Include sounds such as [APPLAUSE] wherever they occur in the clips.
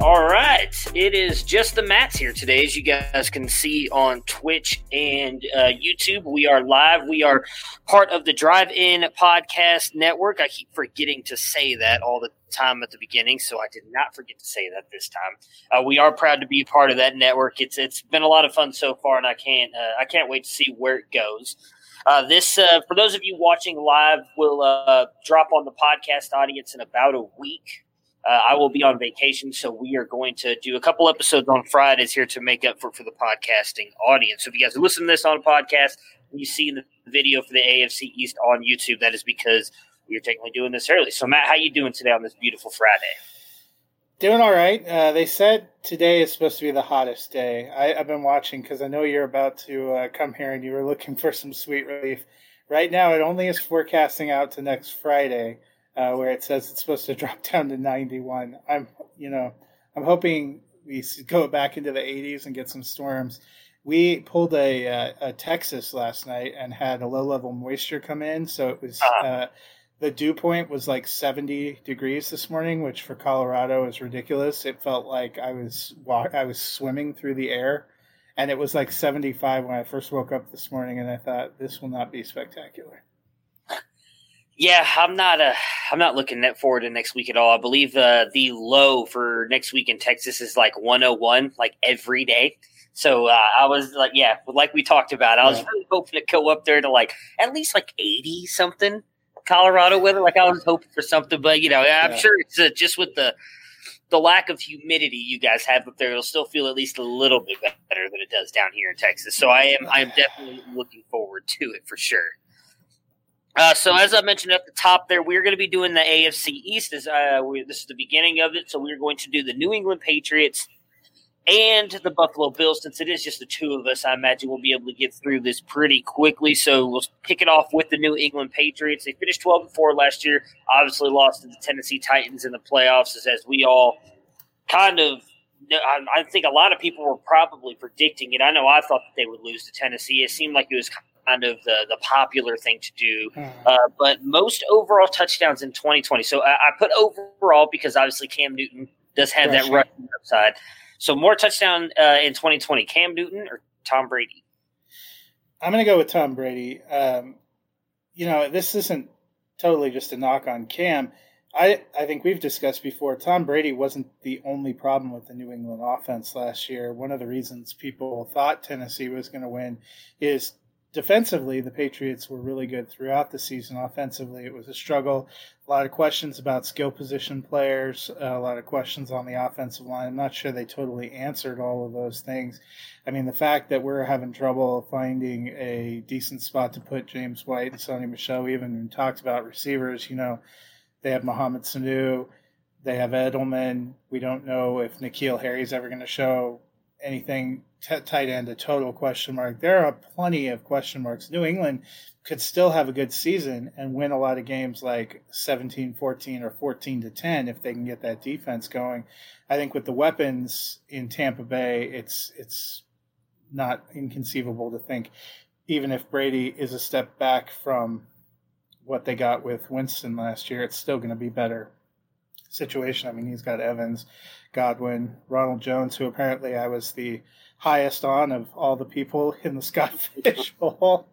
All right, it is just the Mats here today, as you guys can see on Twitch and uh, YouTube. We are live. We are part of the Drive In Podcast Network. I keep forgetting to say that all the time at the beginning, so I did not forget to say that this time. Uh, we are proud to be part of that network. It's it's been a lot of fun so far, and I can't uh, I can't wait to see where it goes. Uh, this, uh, for those of you watching live, will uh, drop on the podcast audience in about a week. Uh, I will be on vacation, so we are going to do a couple episodes on Fridays here to make up for, for the podcasting audience. So if you guys are listening to this on a podcast, you see the video for the AFC East on YouTube, that is because we are technically doing this early. So Matt, how you doing today on this beautiful Friday? Doing all right. Uh, they said today is supposed to be the hottest day. I, I've been watching because I know you're about to uh, come here and you were looking for some sweet relief. Right now, it only is forecasting out to next Friday, uh, where it says it's supposed to [LAUGHS] drop down to 91. I'm, you know, I'm hoping we go back into the 80s and get some storms. We pulled a, uh, a Texas last night and had a low level moisture come in, so it was Ah. uh, the dew point was like 70 degrees this morning, which for Colorado is ridiculous. It felt like I was wa- I was swimming through the air, and it was like 75 when I first woke up this morning, and I thought this will not be spectacular. Yeah, I'm not. Uh, I'm not looking that forward to next week at all. I believe uh, the low for next week in Texas is like 101, like every day. So uh, I was like, yeah, like we talked about, I was Yeah. really hoping to go up there to like at least like 80 something Colorado weather. Like I was hoping for something, but you know, I'm Yeah. sure it's uh, just with the the lack of humidity you guys have up there, it'll still feel at least a little bit better than it does down here in Texas. So I am I am definitely looking forward to it for sure. Uh, so as I mentioned at the top there, we're going to be doing the AFC East. As uh, we, this is the beginning of it, so we're going to do the New England Patriots and the Buffalo Bills. Since it is just the two of us, I imagine we'll be able to get through this pretty quickly. So we'll kick it off with the New England Patriots. They finished twelve and four last year. Obviously lost to the Tennessee Titans in the playoffs, as, as we all kind of. I, I think a lot of people were probably predicting it. I know I thought that they would lose to Tennessee. It seemed like it was kind of the, the popular thing to do. Uh, but most overall touchdowns in 2020. So I, I put overall because obviously Cam Newton does have that Rushing. rushing upside. So more touchdown uh, in 2020, Cam Newton or Tom Brady? I'm going to go with Tom Brady. Um, you know, this isn't totally just a knock on Cam. I, I think we've discussed before. Tom Brady wasn't the only problem with the New England offense last year. One of the reasons people thought Tennessee was going to win is defensively, the Patriots were really good throughout the season. Offensively, it was a struggle. A lot of questions about skill position players, uh, a lot of questions on the offensive line. I'm not sure they totally answered all of those things. I mean, the fact that we're having trouble finding a decent spot to put James White and Sony Michel, we even talked about receivers, you know they have Mohamed Sanu. They have Edelman. We don't know if N'Keal Harry's ever going to show anything. T- tight end, a total question mark. There are plenty of question marks. New England could still have a good season and win a lot of games like 17 14 or 14 to 10 if they can get that defense going. I think with the weapons in Tampa Bay, it's it's not inconceivable to think even if Brady is a step back from what they got with Winston last year, it's still going to be better situation. I mean, he's got Evans, Godwin, Ronald Jones, who apparently I was the highest on of all the people in the Scott Fish Bowl.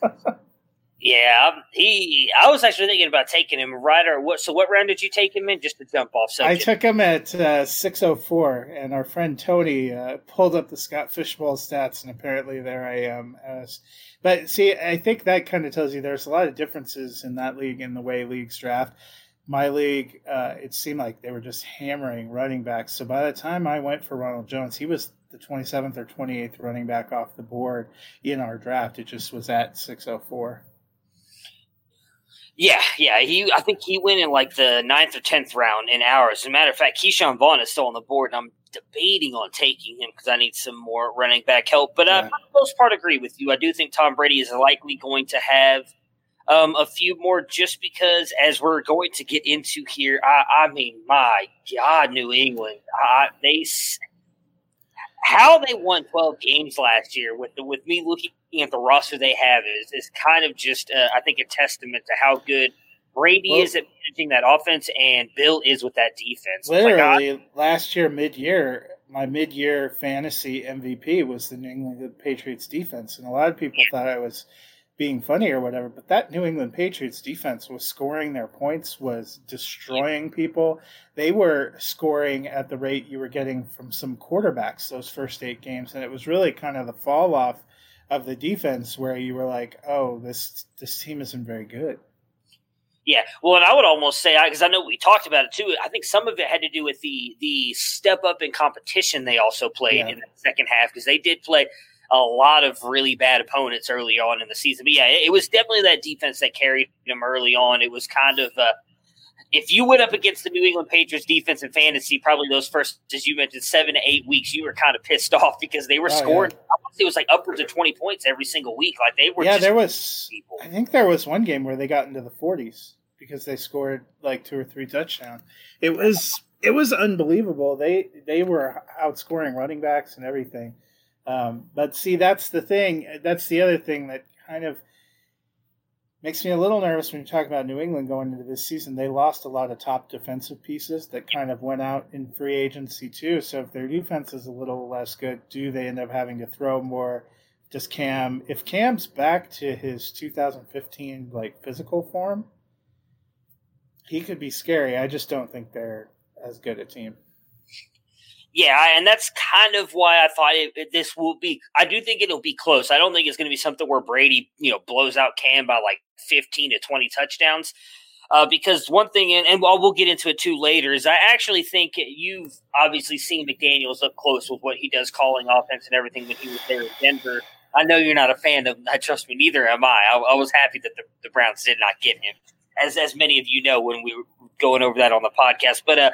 [LAUGHS] yeah, he. I was actually thinking about taking him right or what. So, what round did you take him in? Just to jump off subject. I took him at uh, six oh four, and our friend Tony uh, pulled up the Scott Fish Bowl stats, and apparently there I am as but see, I think that kind of tells you there's a lot of differences in that league in the way leagues draft. My league, uh, it seemed like they were just hammering running backs. So by the time I went for Ronald Jones, he was the 27th or 28th running back off the board in our draft. It just was at 604. Yeah, yeah. He, I think he went in like the ninth or tenth round in ours. As a matter of fact, Ke'Shawn Vaughn is still on the board, and I'm debating on taking him because I need some more running back help. But uh, yeah. for the most part, agree with you. I do think Tom Brady is likely going to have um, a few more just because, as we're going to get into here, I, I mean, my God, New England, uh, they how they won 12 games last year with the, with me looking at the roster they have is, is kind of just uh, I think a testament to how good Brady well, is at managing that offense, and Bill is with that defense. Literally, like, last year, mid year, my mid year fantasy MVP was the New England Patriots defense. And a lot of people yeah. thought I was being funny or whatever, but that New England Patriots defense was scoring their points, was destroying people. They were scoring at the rate you were getting from some quarterbacks those first eight games. And it was really kind of the fall off of the defense where you were like, oh, this this team isn't very good. Yeah, well, and I would almost say because I know we talked about it too. I think some of it had to do with the the step up in competition they also played yeah. in the second half because they did play a lot of really bad opponents early on in the season. But yeah, it, was definitely that defense that carried them early on. It was kind of uh, if you went up against the New England Patriots defense in fantasy, probably those first, as you mentioned, seven to eight weeks, you were kind of pissed [LAUGHS] off because they were oh, scoring. Yeah. It was like upwards of twenty points every single week. Like they were. Yeah, there was. People. I think there was one game where they got into the forties because they scored like two or three touchdowns. It was it was unbelievable. They they were outscoring running backs and everything. Um, but see, that's the thing. That's the other thing that kind of makes me a little nervous when you talk about New England going into this season. They lost a lot of top defensive pieces that kind of went out in free agency too. So if their defense is a little less good, do they end up having to throw more? Does Cam, if Cam's back to his 2015 like physical form, he could be scary. I just don't think they're as good a team. Yeah, and that's kind of why I thought it, this will be. I do think it'll be close. I don't think it's going to be something where Brady, you know, blows out Cam by like fifteen to twenty touchdowns. Uh, because one thing, and, and we'll get into it too later, is I actually think you've obviously seen McDaniels up close with what he does calling offense and everything when he was there in Denver. I know you're not a fan of. I trust me, neither am I. I, I was happy that the, the Browns did not get him as as many of you know when we were going over that on the podcast. But uh,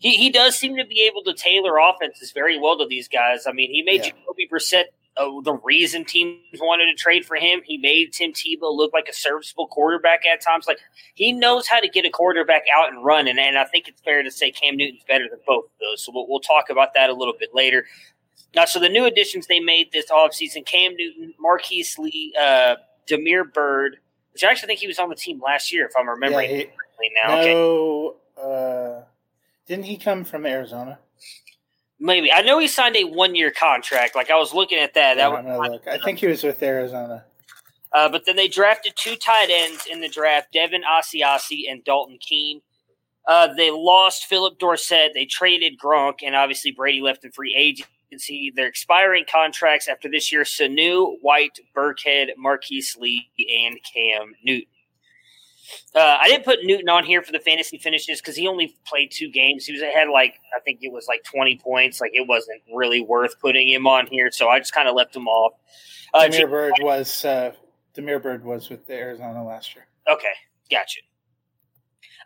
he he does seem to be able to tailor offenses very well to these guys. I mean, he made yeah. Jacoby Brissett uh, the reason teams wanted to trade for him. He made Tim Tebow look like a serviceable quarterback at times. Like he knows how to get a quarterback out and run, and, and I think it's fair to say Cam Newton's better than both of those. So we'll, we'll talk about that a little bit later. Now, so the new additions they made this offseason Cam Newton, Marquise Lee, uh, Damiere Byrd, which I actually think he was on the team last year, if I'm remembering yeah, he, correctly now. No, okay. Didn't he come from Arizona? Maybe I know he signed a one year contract. Like I was looking at that. that was, look. I think he was with Arizona. Uh, but then they drafted two tight ends in the draft: Devin Asiasi and Dalton Keene. Uh, they lost Philip Dorsett. They traded Gronk, and obviously Brady left in free agency. They're expiring contracts after this year. Sanu, White, Burkhead, Marquise Lee, and Cam Newton. Uh, I didn't put Newton on here for the fantasy finishes because he only played two games. He was ahead like I think it was like twenty points. Like it wasn't really worth putting him on here, so I just kind of left him off. Uh, Damiere Byrd was uh, Damiere Byrd was with the Arizona last year. Okay, gotcha.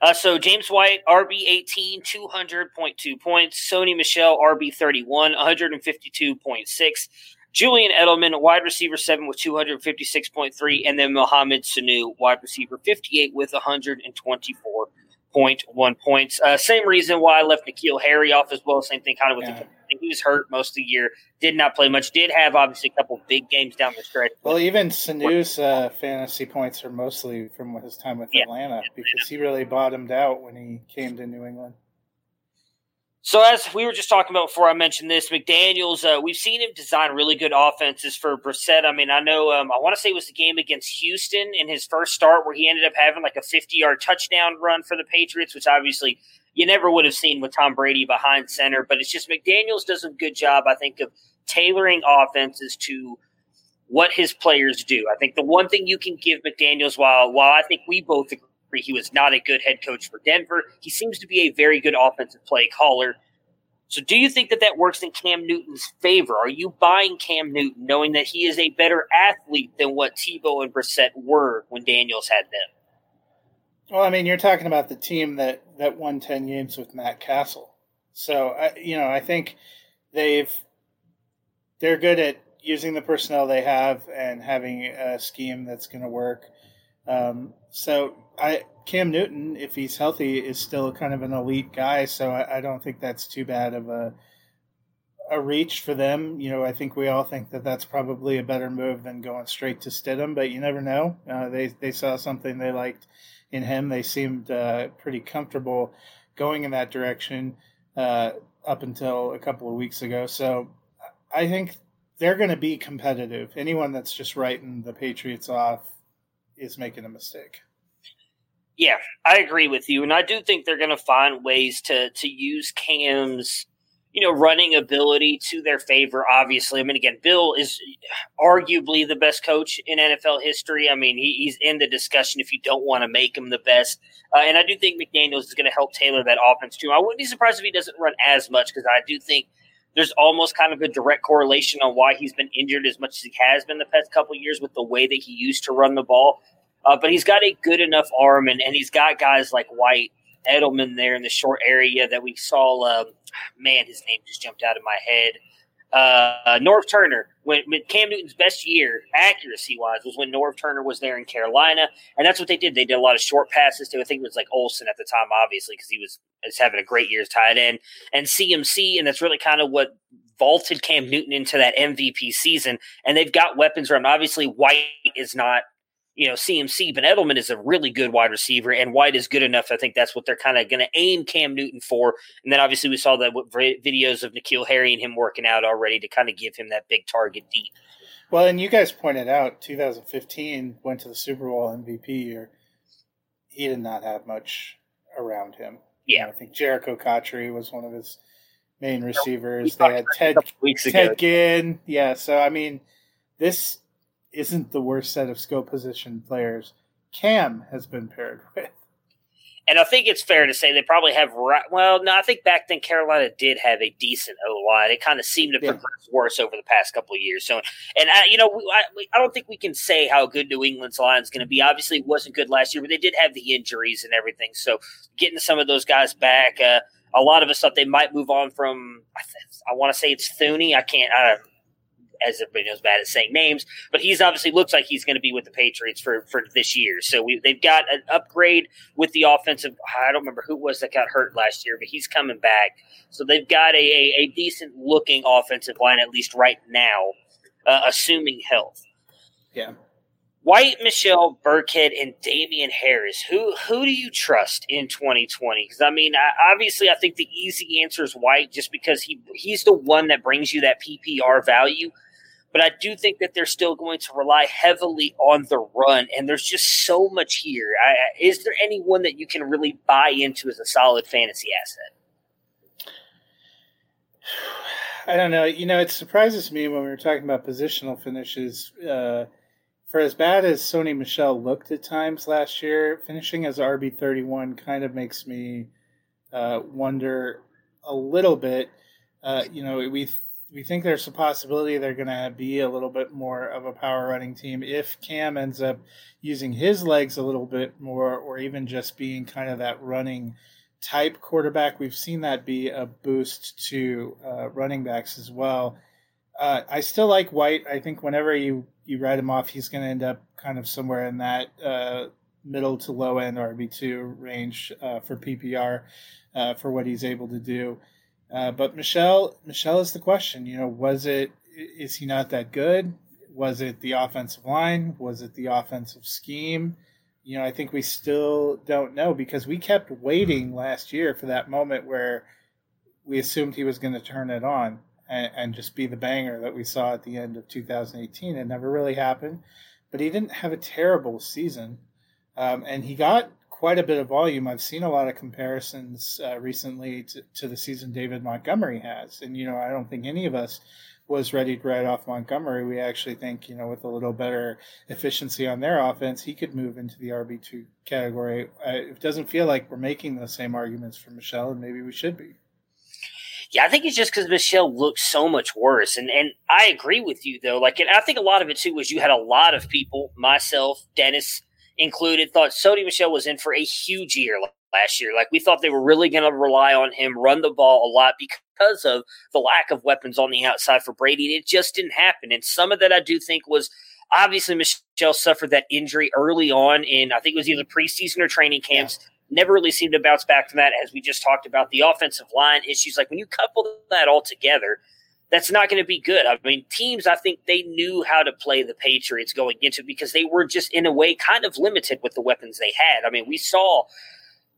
Uh, so James White, RB 18, 200.2 points. Sony Michel, RB 31, 152.6. Julian Edelman, wide receiver 7 with 256.3. And then Mohamed Sanu, wide receiver 58 with 124.1 points. Uh, same reason why I left N'Keal Harry off as well. Same thing kind of with yeah. the he was hurt most of the year. Did not play much. Did have obviously a couple big games down the stretch. Well, even Sanu's uh, fantasy points are mostly from his time with yeah. Atlanta because he really bottomed out when he came to New England. So as we were just talking about before, I mentioned this McDaniels. Uh, we've seen him design really good offenses for Brissett. I mean, I know um, I want to say it was the game against Houston in his first start where he ended up having like a 50 yard touchdown run for the Patriots, which obviously you never would have seen with Tom Brady behind center. But it's just McDaniels does a good job, I think, of tailoring offenses to what his players do. I think the one thing you can give McDaniels, while while I think we both agree he was not a good head coach for Denver. He seems to be a very good offensive play caller. So, do you think that that works in Cam Newton's favor? Are you buying Cam Newton knowing that he is a better athlete than what Tebow and Brissett were when Daniels had them? Well, I mean, you're talking about the team that that won ten games with Matt Cassel. So, I, you know, I think they've they're good at using the personnel they have and having a scheme that's going to work. Um, so I Cam Newton, if he's healthy, is still kind of an elite guy. So I, I, don't think that's too bad of a a reach for them. You know, I think we all think that that's probably a better move than going straight to Stidham, but you never know. Uh, they they saw something they liked in him. They seemed uh, pretty comfortable going in that direction uh, up until a couple of weeks ago. So I think they're going to be competitive. Anyone that's just writing the Patriots off is making a mistake. Yeah, I agree with you, and I do think they're going to find ways to to use Cam's you know running ability to their favor. Obviously, I mean, again, Bill is arguably the best coach in NFL history. I mean, he, he's in the discussion if you don't want to make him the best, uh, and I do think McDaniels is going to help tailor that offense too. I wouldn't be surprised if he doesn't run as much because I do think there's almost kind of a direct correlation on why he's been injured as much as he has been the past couple years with the way that he used to run the ball. Uh, but he's got a good enough arm, and, and he's got guys like White, Edelman there in the short area that we saw. Uh, man, his name just jumped out of my head. Uh, Norv Turner, when, when, Cam Newton's best year, accuracy wise, was when Norv Turner was there in Carolina, and that's what they did. They did a lot of short passes to. I think it was like Olsen at the time, obviously, because he was, was having a great year as tight end, and CMC, and that's really kind of what vaulted Cam Newton into that MVP season. And they've got weapons around. Obviously, White is not you know, CMC, but Edelman is a really good wide receiver, and White is good enough. I think that's what they're kind of going to aim Cam Newton for. And then obviously we saw the videos of N'Keal Harry and him working out already to kind of give him that big target deep. Well, and you guys pointed out 2015 went to the Super Bowl MVP year. He did not have much around him. Yeah, you know, I think Jerricho Cotchery was one of his main receivers. They had Ted Ted Ginn. Yeah, so I mean, this isn't the worst set of skill position players Cam has been paired [LAUGHS] with. And I think it's fair to say they probably have. right. Well, no, I think back then Carolina did have a decent O line. It kind of seemed to yeah. progress worse over the past couple of years. So, and I, you know, I, I don't think we can say how good New England's line is going to be. Obviously, it wasn't good last year, but they did have the injuries and everything. So, getting some of those guys back, uh, a lot of us thought they might move on from. I, I want to say it's Thuney. I can't. I, as everybody knows, bad at saying names, but he's obviously looks like he's going to be with the Patriots for, for this year. So we, they've got an upgrade with the offensive. I don't remember who it was that got hurt last year, but he's coming back. So they've got a, a, a decent looking offensive line, at least right now, uh, assuming health. Yeah. White, Michel, Burkhead, and Damien Harris. Who who do you trust in 2020? Because I mean, I, obviously, I think the easy answer is White, just because he he's the one that brings you that PPR value. But I do think that they're still going to rely heavily on the run. And there's just so much here. I, is there anyone that you can really buy into as a solid fantasy asset? [SIGHS] I don't know. You know, it surprises me when we were talking about positional finishes. Uh, for as bad as Sony Michel looked at times last year, finishing as RB thirty one kind of makes me uh, wonder a little bit. Uh, you know, we we think there's a possibility they're going to be a little bit more of a power running team if Cam ends up using his legs a little bit more, or even just being kind of that running type quarterback. We've seen that be a boost to uh, running backs as well. Uh, I still like White. I think whenever you you write him off, he's going to end up kind of somewhere in that uh, middle to low end RB two range uh, for PPR uh, for what he's able to do. Uh, but Michel, Michel is the question. You know, was it? Is he not that good? Was it the offensive line? Was it the offensive scheme? You know, I think we still don't know because we kept waiting last year for that moment where we assumed he was going to turn it on and, and just be the banger that we saw at the end of 2018. It never really happened, but he didn't have a terrible season, um, and he got quite a bit of volume. I've seen a lot of comparisons uh, recently to, to, the season David Montgomery has, and you know I don't think any of us was ready to write off Montgomery. We actually think you know with a little better efficiency on their offense, he could move into the RB two category. Uh, it doesn't feel like we're making the same arguments for Michel, and maybe we should be. Yeah, I think it's just because Michel looks so much worse, and and I agree with you though. Like, and I think a lot of it too was you had a lot of people, myself, Dennis included, thought Sony Michel was in for a huge year last year. Like we thought they were really going to rely on him, run the ball a lot because of the lack of weapons on the outside for Brady. And it just didn't happen. And some of that I do think was obviously Michel suffered that injury early on in I think it was either preseason or training camps. Yeah. Never really seemed to bounce back from that, as we just talked about the offensive line issues. Like when you couple that all together, that's not going to be good. I mean, teams, I think they knew how to play the Patriots going into because they were just in a way kind of limited with the weapons they had. I mean, we saw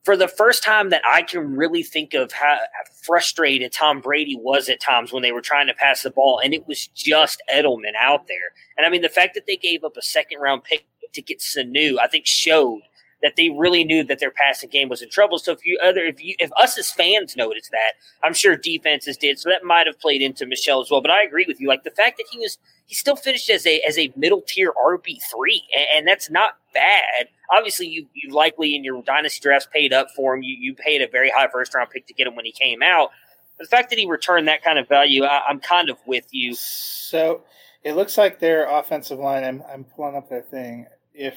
for the first time that I can really think of how frustrated Tom Brady was at times when they were trying to pass the ball, and it was just Edelman out there. And I mean, the fact that they gave up a second round pick to get Sanu, I think showed that they really knew that their passing game was in trouble. So if you other if you if us as fans noticed that, I'm sure defenses did. So that might have played into Michel as well. But I agree with you. Like the fact that he was he still finished as a as a middle tier RB three, and, and, that's not bad. Obviously, you you likely in your dynasty drafts paid up for him. You you paid a very high first round pick to get him when he came out. But the fact that he returned that kind of value, I, I'm kind of with you. So it looks like their offensive line. I'm I'm pulling up their thing. If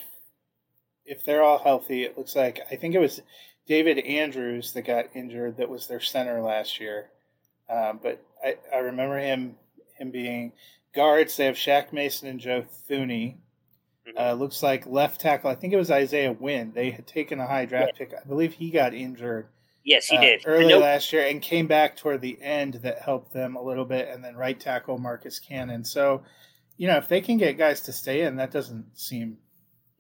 if they're all healthy, it looks like I think it was David Andrews that got injured. That was their center last year. Um, but I, I remember him him being guards. They have Shaq Mason and Joe Thuney. Mm-hmm. Uh, looks like left tackle. I think it was Isaiah Wynn. They had taken a high draft yeah. pick. I believe he got injured. Yes, he uh, did early last year and came back toward the end. That helped them a little bit. And then right tackle Marcus Cannon. So, you know, if they can get guys to stay in, that doesn't seem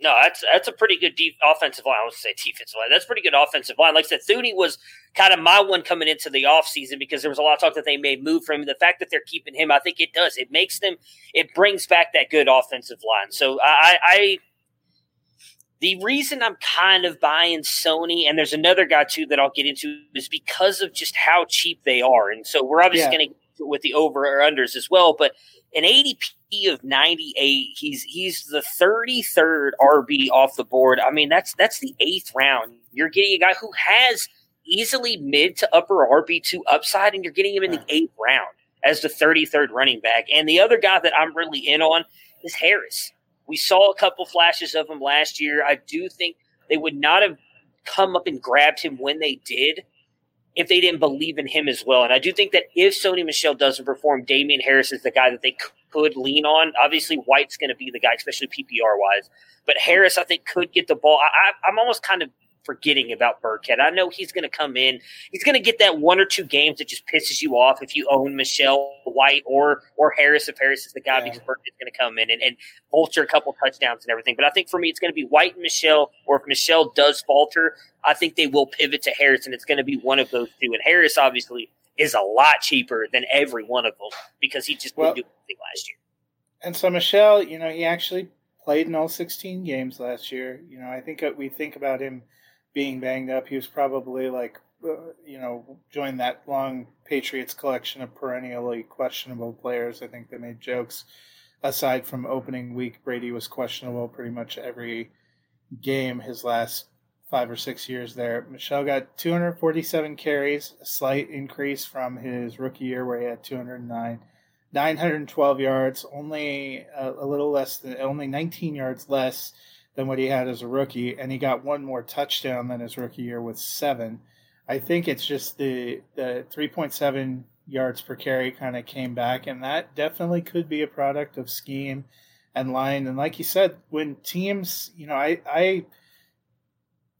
no, that's that's a pretty good deep offensive line. I would say defensive line. That's pretty good offensive line. Like I said, Thuney was kind of my one coming into the offseason because there was a lot of talk that they may move from him. The fact that they're keeping him, I think it does. It makes them. It brings back that good offensive line. So I, I the reason I'm kind of buying Sony, and there's another guy too that I'll get into, is because of just how cheap they are. And so we're obviously yeah. going to with the over or unders as well, but an ADP of 98. He's he's the 33rd RB off the board. I mean, that's that's the eighth round. You're getting a guy who has easily mid to upper RB2 upside, and you're getting him in the eighth round as the 33rd running back. And the other guy that I'm really in on is Harris. We saw a couple flashes of him last year. I do think they would not have come up and grabbed him when they did if they didn't believe in him as well. And I do think that if Sony Michel doesn't perform, Damien Harris is the guy that they could lean on. Obviously, White's going to be the guy, especially PPR wise. But Harris, I think, could get the ball. I, I'm almost kind of forgetting about Burkhead. I know he's going to come in. He's going to get that one or two games that just pisses you off if you own Michel White or or Harris if Harris is the guy yeah. because Burkhead's going to come in and, and vulture a couple touchdowns and everything. But I think for me, it's going to be White and Michel, Or if Michel does falter, I think they will pivot to Harris, and it's going to be one of those two. And Harris obviously is a lot cheaper than every one of them because he just well, didn't do anything last year. And so Michel, you know, he actually played in all 16 games last year. You know, I think uh, we think about him being banged up. He was probably like, uh, you know, joined that long Patriots collection of perennially questionable players. I think they made jokes. Aside from opening week, Brady was questionable pretty much every game his last five or six years there. Michel got 247 carries, a slight increase from his rookie year where he had 209. 912 yards, only a, a, little less than, only 19 yards less than what he had as a rookie, and he got one more touchdown than his rookie year with seven. I think it's just the the 3.7 yards per carry kind of came back, and that definitely could be a product of scheme and line. And like you said, when teams, you know, I I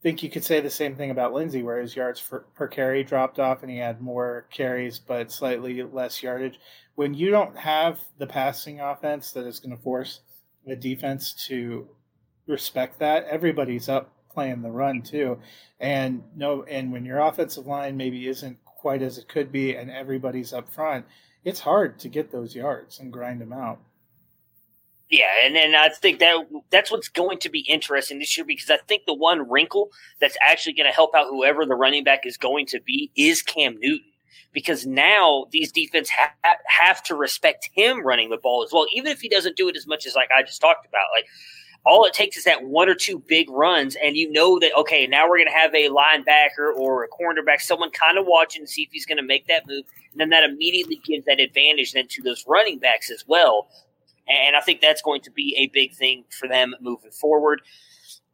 think you could say the same thing about Lindsay, where his yards for, per carry dropped off and he had more carries but slightly less yardage. When you don't have the passing offense that is going to force the defense to respect that, everybody's up playing the run too. And no, and when your offensive line maybe isn't quite as it could be, and everybody's up front, it's hard to get those yards and grind them out. Yeah, and then I think that that's what's going to be interesting this year because I think the one wrinkle that's actually going to help out whoever the running back is going to be is Cam Newton because now these defense ha- have to respect him running the ball as well, even if he doesn't do it as much as like I just talked about. Like all it takes is that one or two big runs, and you know that okay, now we're going to have a linebacker or a cornerback, someone kind of watching to see if he's going to make that move, and then that immediately gives that advantage then to those running backs as well. And I think that's going to be a big thing for them moving forward.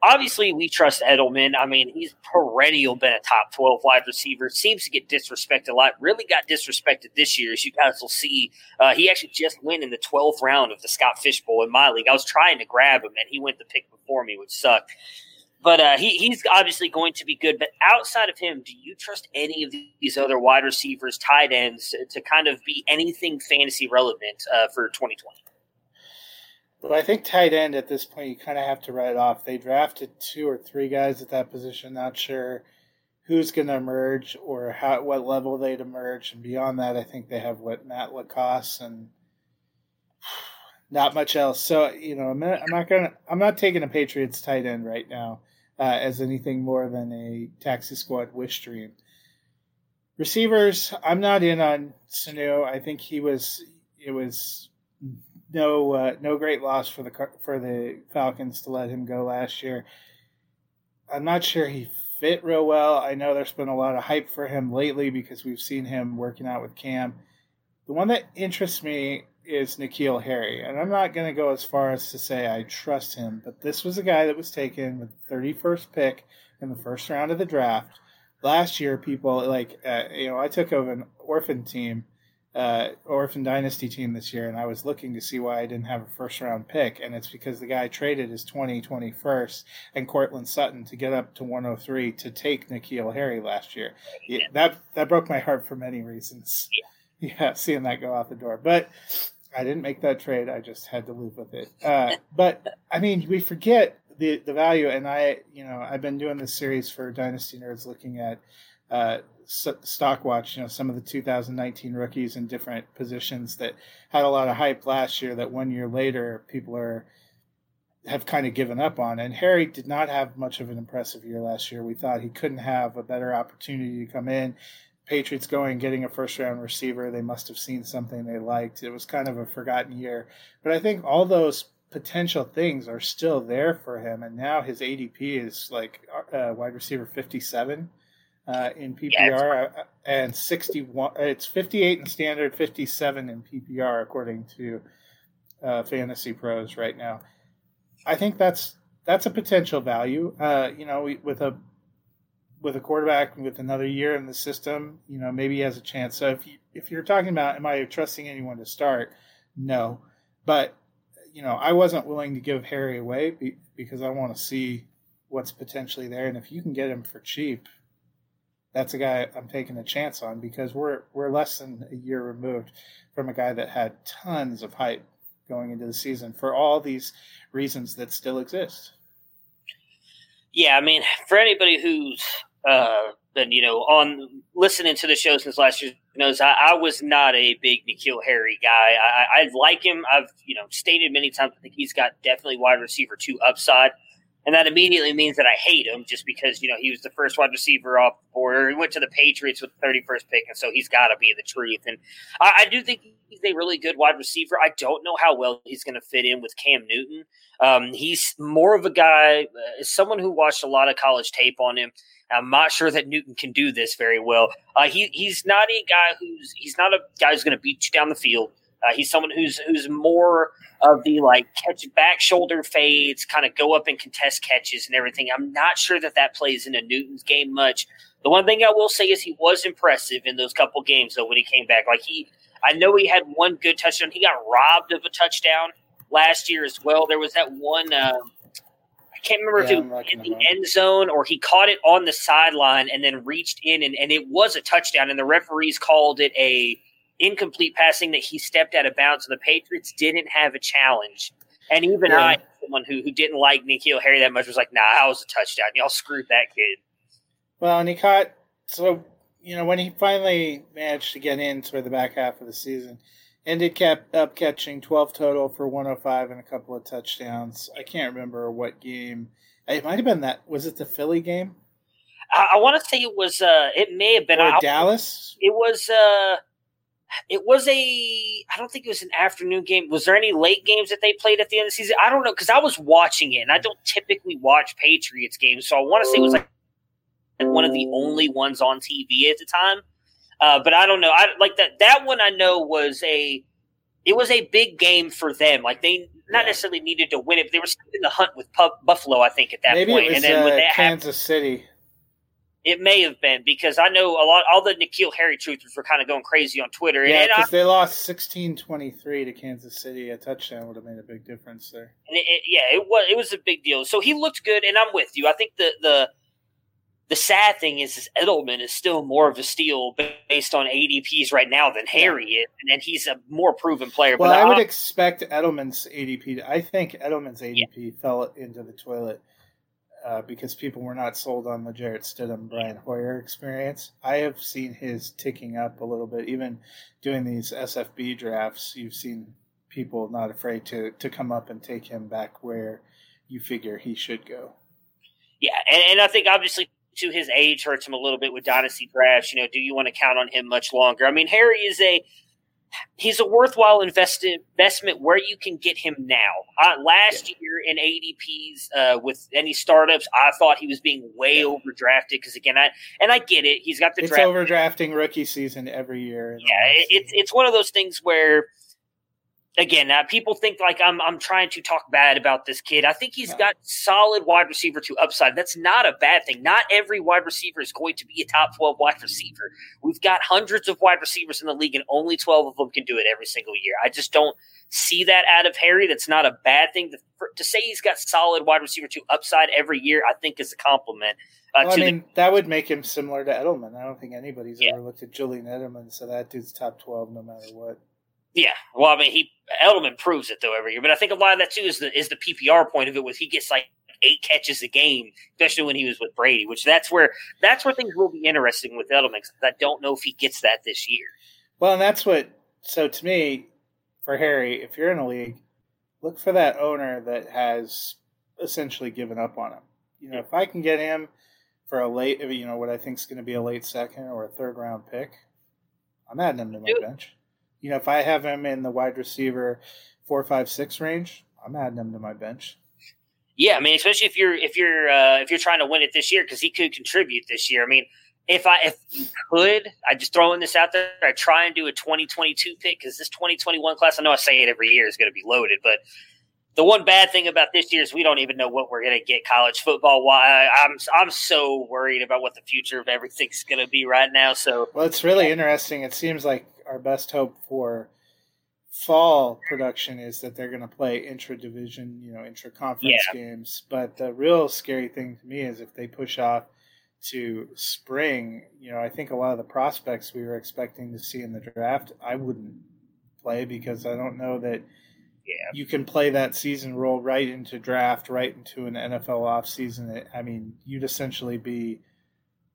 Obviously, we trust Edelman. I mean, he's perennial been a top 12 wide receiver. Seems to get disrespected a lot. Really got disrespected this year, as you guys will see. Uh, he actually just went in the 12th round of the Scott Fish Bowl in my league. I was trying to grab him, and he went the pick before me, which sucked. But uh, he, he's obviously going to be good. But outside of him, do you trust any of these other wide receivers, tight ends, to kind of be anything fantasy relevant uh, for 2020? But I think tight end at this point, you kind of have to write off. They drafted two or three guys at that position. Not sure who's going to emerge or how what level they'd emerge. And beyond that, I think they have what Matt LaCosse and not much else. So you know, I'm not, I'm not gonna I'm not taking a Patriots tight end right now uh, as anything more than a taxi squad wish dream. Receivers, I'm not in on Sanu. I think he was it was no uh, no great loss for the for the Falcons to let him go last year. I'm not sure he fit real well. I know there's been a lot of hype for him lately because we've seen him working out with Cam. The one that interests me is N'Keal Harry, and I'm not going to go as far as to say I trust him, but this was a guy that was taken with the 31st pick in the first round of the draft last year. People like uh, you know I took over an orphan team uh, Orphan Dynasty team this year, and I was looking to see why I didn't have a first round pick, and it's because the guy traded his 2021 first and Courtland Sutton to get up to 103 to take N'Keal Harry last year. Yeah, that that broke my heart for many reasons. Yeah. yeah, seeing that go out the door, but. I didn't make that trade. I just had to live with it. Uh, but I mean, we forget the the value, and I, you know, I've been doing this series for Dynasty Nerds, looking at uh, stock watch, you know, some of the 2019 rookies in different positions that had a lot of hype last year that one year later people are have kind of given up on. And Harry did not have much of an impressive year last year. We thought he couldn't have a better opportunity to come in. Patriots going getting a first round receiver. They must have seen something they liked. It was kind of a forgotten year. But I think all those potential things are still there for him. And now his ADP is like uh, wide receiver 57 uh, in PPR yeah, uh, and 61. It's 58 in standard, 57 in PPR according to uh, Fantasy Pros right now. I think that's that's a potential value. Uh, you know, with a with a quarterback with another year in the system, you know, maybe he has a chance. So if you if you're talking about am I trusting anyone to start? No, but you know, I wasn't willing to give Harry away because I want to see what's potentially there, and if you can get him for cheap, that's a guy I'm taking a chance on because we're we're less than a year removed from a guy that had tons of hype going into the season for all these reasons that still exist. Yeah, I mean, for anybody who's uh, been you know on listening to the show since last year knows I, I was not a big N'Keal Harry guy. I, I like him. I've you know stated many times. I think he's got definitely wide receiver two upside and that immediately means that I hate him just because you know he was the first wide receiver off the board. He went to the Patriots with the thirty first pick, and so he's got to be the truth. And I, I, do think he's a really good wide receiver. I don't know how well he's going to fit in with Cam Newton. Um, he's more of a guy, uh, someone who watched a lot of college tape on him. I'm not sure that Newton can do this very well. Uh, he, he's not a guy who's he's not a guy who's going to beat you down the field. Uh, he's someone who's who's more of the like catch back shoulder fades, kind of go up and contest catches and everything. I'm not sure that that plays into Newton's game much. The one thing I will say is he was impressive in those couple games though when he came back. Like he, I know he had one good touchdown. He got robbed of a touchdown last year as well. There was that one. Uh, I can't remember yeah, if it was in the end zone or he caught it on the sideline and then reached in and, and it was a touchdown and the referees called it a incomplete passing that he stepped out of bounds, and the Patriots didn't have a challenge. And even yeah. I, someone who, who didn't like N'Keal Harry that much, was like, "Nah, that was a touchdown. Y'all screwed that kid." Well, and he caught so you know when he finally managed to get in toward the back half of the season, ended kept up catching twelve total for 105 and a couple of touchdowns. I can't remember what game. It might have been that. Was it the Philly game? I, I want to say it was. uh It may have been or I, Dallas. It was. uh it was a I don't think it was an afternoon game. Was there any late games that they played at the end of the season? I don't know because I was watching it and I don't typically watch Patriots games, so I want to say it was like one of the only ones on TV at the time. Uh, but I don't know. I like that that one. I know was a it was a big game for them. Like they not yeah. necessarily needed to win it. But they were still in the hunt with Buffalo, I think, at that Maybe point. It was, and then when uh, they Kansas City. It may have been because I know a lot. All the N'Keal Harry truthers were kind of going crazy on Twitter. Yeah, because they lost 16-23 to Kansas City. A touchdown would have made a big difference there. It, it, yeah, it was. It was a big deal. So he looked good, and I'm with you. I think the the the sad thing is, is Edelman is still more of a steal based on ADPs right now than Harry is, and he's a more proven player. Well, I would expect Edelman's ADP. I think Edelman's ADP yeah. fell into the toilet uh, because people were not sold on the Jarrett Stidham Brian Hoyer experience. I have seen his ticking up a little bit. Even doing these SFB drafts, you've seen people not afraid to to come up and take him back where you figure he should go. Yeah, and, and I think obviously to his age hurts him a little bit with dynasty drafts. You know, do you want to count on him much longer? I mean, Harry is a he's a worthwhile invested investment where you can get him now. Uh, last yeah. year in ADPs uh, with any startups, I thought he was being way yeah. overdrafted because again, I and I get it. He's got the it's draft. overdrafting rookie season every year. Yeah, it, it's it's one of those things where again, uh, people think like I'm I'm trying to talk bad about this kid. I think he's got solid wide receiver to upside. That's not a bad thing. Not every wide receiver is going to be a top 12 wide receiver. We've got hundreds of wide receivers in the league and only 12 of them can do it every single year. I just don't see that out of Harry. That's not a bad thing. To, for, to say he's got solid wide receiver to upside every year, I think is a compliment. Uh, well, I mean, the, that would make him similar to Edelman. I don't think anybody's yeah. ever looked at Julian Edelman, so that dude's top 12 no matter what. Yeah, well, I mean, he Edelman proves it though every year, but I think a lot of that too is the is the PPR point of it, was he gets like eight catches a game, especially when he was with Brady. Which that's where that's where things will be interesting with Edelman. I don't know if he gets that this year. Well, and that's what. So to me, for Harry, if you're in a league, look for that owner that has essentially given up on him. You know, if I can get him for a late, you know, what I think is going to be a late second or a third round pick, I'm adding him to my Dude. bench. You know, if I have him in the wide receiver four, five, six range, I'm adding him to my bench. Yeah, I mean, especially if you're if you're uh, if you're trying to win it this year, because he could contribute this year. I mean, if I if you could, I just throwing this out there. I try and do a 2022 pick because this 2021 class. I know I say it every year is going to be loaded, but the one bad thing about this year is we don't even know what we're going to get college football. Why I'm I'm so worried about what the future of everything's going to be right now. So well, it's really interesting. It seems like our best hope for fall production is that they're going to play intra division, you know, intra conference yeah. games. But the real scary thing to me is if they push off to spring, you know, I think a lot of the prospects we were expecting to see in the draft, I wouldn't play because I don't know that yeah. you can play that season roll right into draft, right into an NFL offseason. I mean, you'd essentially be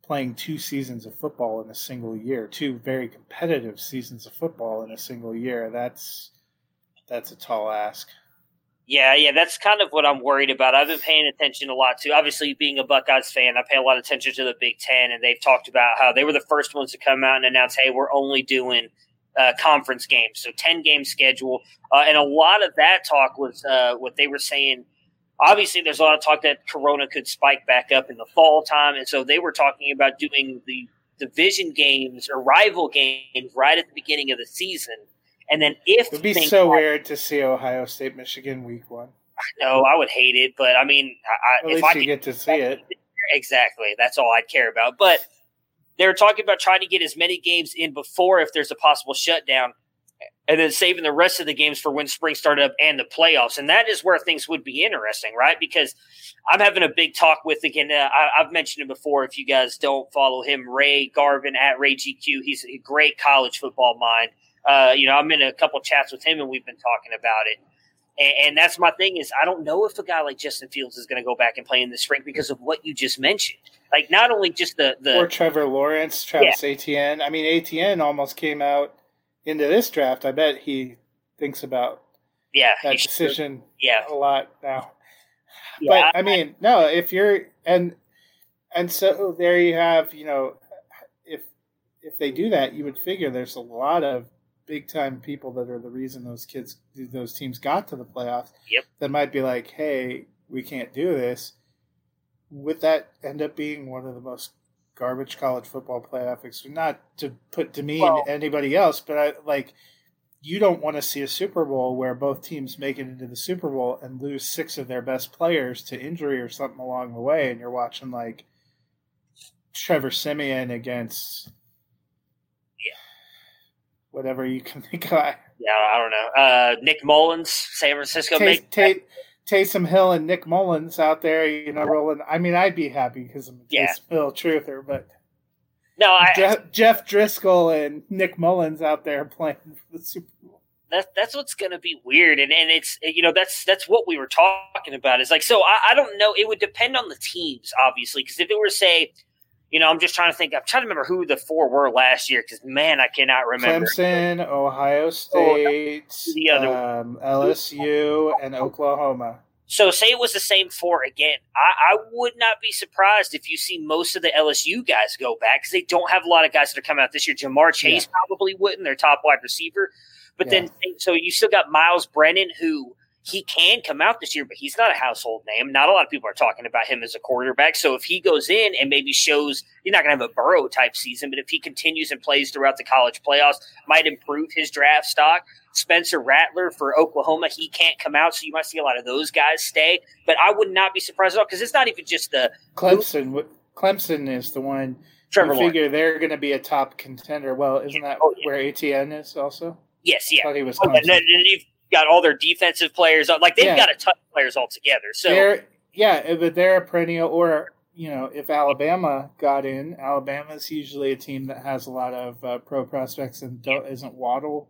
playing two seasons of football in a single year, two very competitive seasons of football in a single year. That's that's a tall ask. Yeah, yeah, that's kind of what I'm worried about. I've been paying attention a lot to. Obviously, being a Buckeyes fan, I pay a lot of attention to the Big Ten, and they've talked about how they were the first ones to come out and announce, "Hey, we're only doing uh, conference games, so ten game schedule." Uh, and a lot of that talk was uh, what they were saying. Obviously, there's a lot of talk that Corona could spike back up in the fall time, and so they were talking about doing the division games or rival games right at the beginning of the season and then if it would be so weird to see Ohio State Michigan week one. No, I would hate it, but I mean, I, at least I you get to see it. Exactly, that's all I'd care about. But they're talking about trying to get as many games in before if there's a possible shutdown, and then saving the rest of the games for when spring started up and the playoffs. And that is where things would be interesting, right? Because I'm having a big talk with again. Uh, I, have mentioned it before. If you guys don't follow him, Ray Garvin at Ray GQ, he's a great college football mind uh, you know, I'm in a couple chats with him and we've been talking about it. And, and, that's my thing is I don't know if a guy like Justin Fields is going to go back and play in the spring because of what you just mentioned. Like not only just the the or Trevor Lawrence, Travis yeah. Etienne. I mean, Etienne almost came out into this draft. I bet he thinks about yeah that decision yeah a lot now. Yeah, but I, I mean, no, if you're and and so there you have you know if if they do that, you would figure there's a lot of big time people that are the reason those kids, those teams got to the playoffs. Yep. That might be like, hey, we can't do this. Would that end up being one of the most garbage college football playoff? Not to put to me well, anybody else, but I like. You don't want to see a Super Bowl where both teams make it into the Super Bowl and lose six of their best players to injury or something along the way, and you're watching like Trevor Siemian against yeah. whatever you can think of. Yeah, I don't know. Uh, Nick Mullens, San Francisco. Tate, Tate, Taysom Hill and Nick Mullens out there, you know, rolling. I mean, I'd be happy because I'm a yeah. Taysom Hill truther, but no, I, Jeff, Jeff, Driskel and Nick Mullens out there playing for the Super Bowl. That's that's what's going to be weird, and and it's you know that's that's what we were talking about. Is like so I, I don't know. It would depend on the teams, obviously, because if it were say you know, I'm just trying to think. I'm trying to remember who the four were last year because man, I cannot remember. Clemson, Ohio State, oh, the other um, LSU, and Oklahoma. So, say it was the same four again. I, I, would not be surprised if you see most of the LSU guys go back because they don't have a lot of guys that are coming out this year. Ja'Marr Chase yeah. probably wouldn't, their top wide receiver. But yeah. then, so you still got Myles Brennan, who he can come out this year, but he's not a household name. Not a lot of people are talking about him as a quarterback. So if he goes in and maybe shows he's not going to have a Burrow type season, but if he continues and plays throughout the college playoffs, might improve his draft stock. Spencer Rattler for Oklahoma, he can't come out, so you might see a lot of those guys stay. But I would not be surprised at all because it's not even just the Clemson. Clemson is the one. Trevor you figure Lawrence. they're going to be a top contender. Well, isn't that oh, yeah. where Etienne is also? Yes, yeah. I thought he was. Oh, then, and got all their defensive players. Like they've yeah. got a ton of players all together. So they're, yeah, but they're a perennial. Or you know, if Alabama got in, Alabama's usually a team that has a lot of uh, pro prospects, and isn't Waddle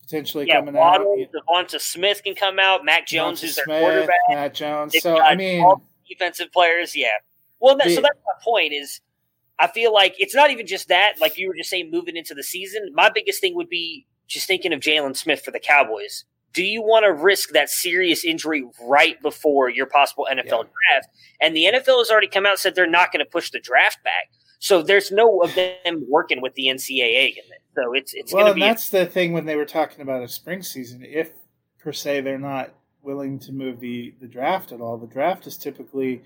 potentially yeah, coming Waddle, out? Devonta Smith can come out. Mac Jones Devonta is their Smith, quarterback. Matt Jones. They've so I mean, defensive players. Yeah. Well, the, so that's my point. Is I feel like it's not even just that. Like you were just saying, moving into the season, my biggest thing would be just thinking of Jaylon Smith for the Cowboys do you want to risk that serious injury right before your possible NFL yeah. draft? And the NFL has already come out and said they're not going to push the draft back. So there's no of them working with the NCAA. So it's it's well, going to be. that's the thing when they were talking about a spring season. If per se they're not willing to move the the draft at all, the draft is typically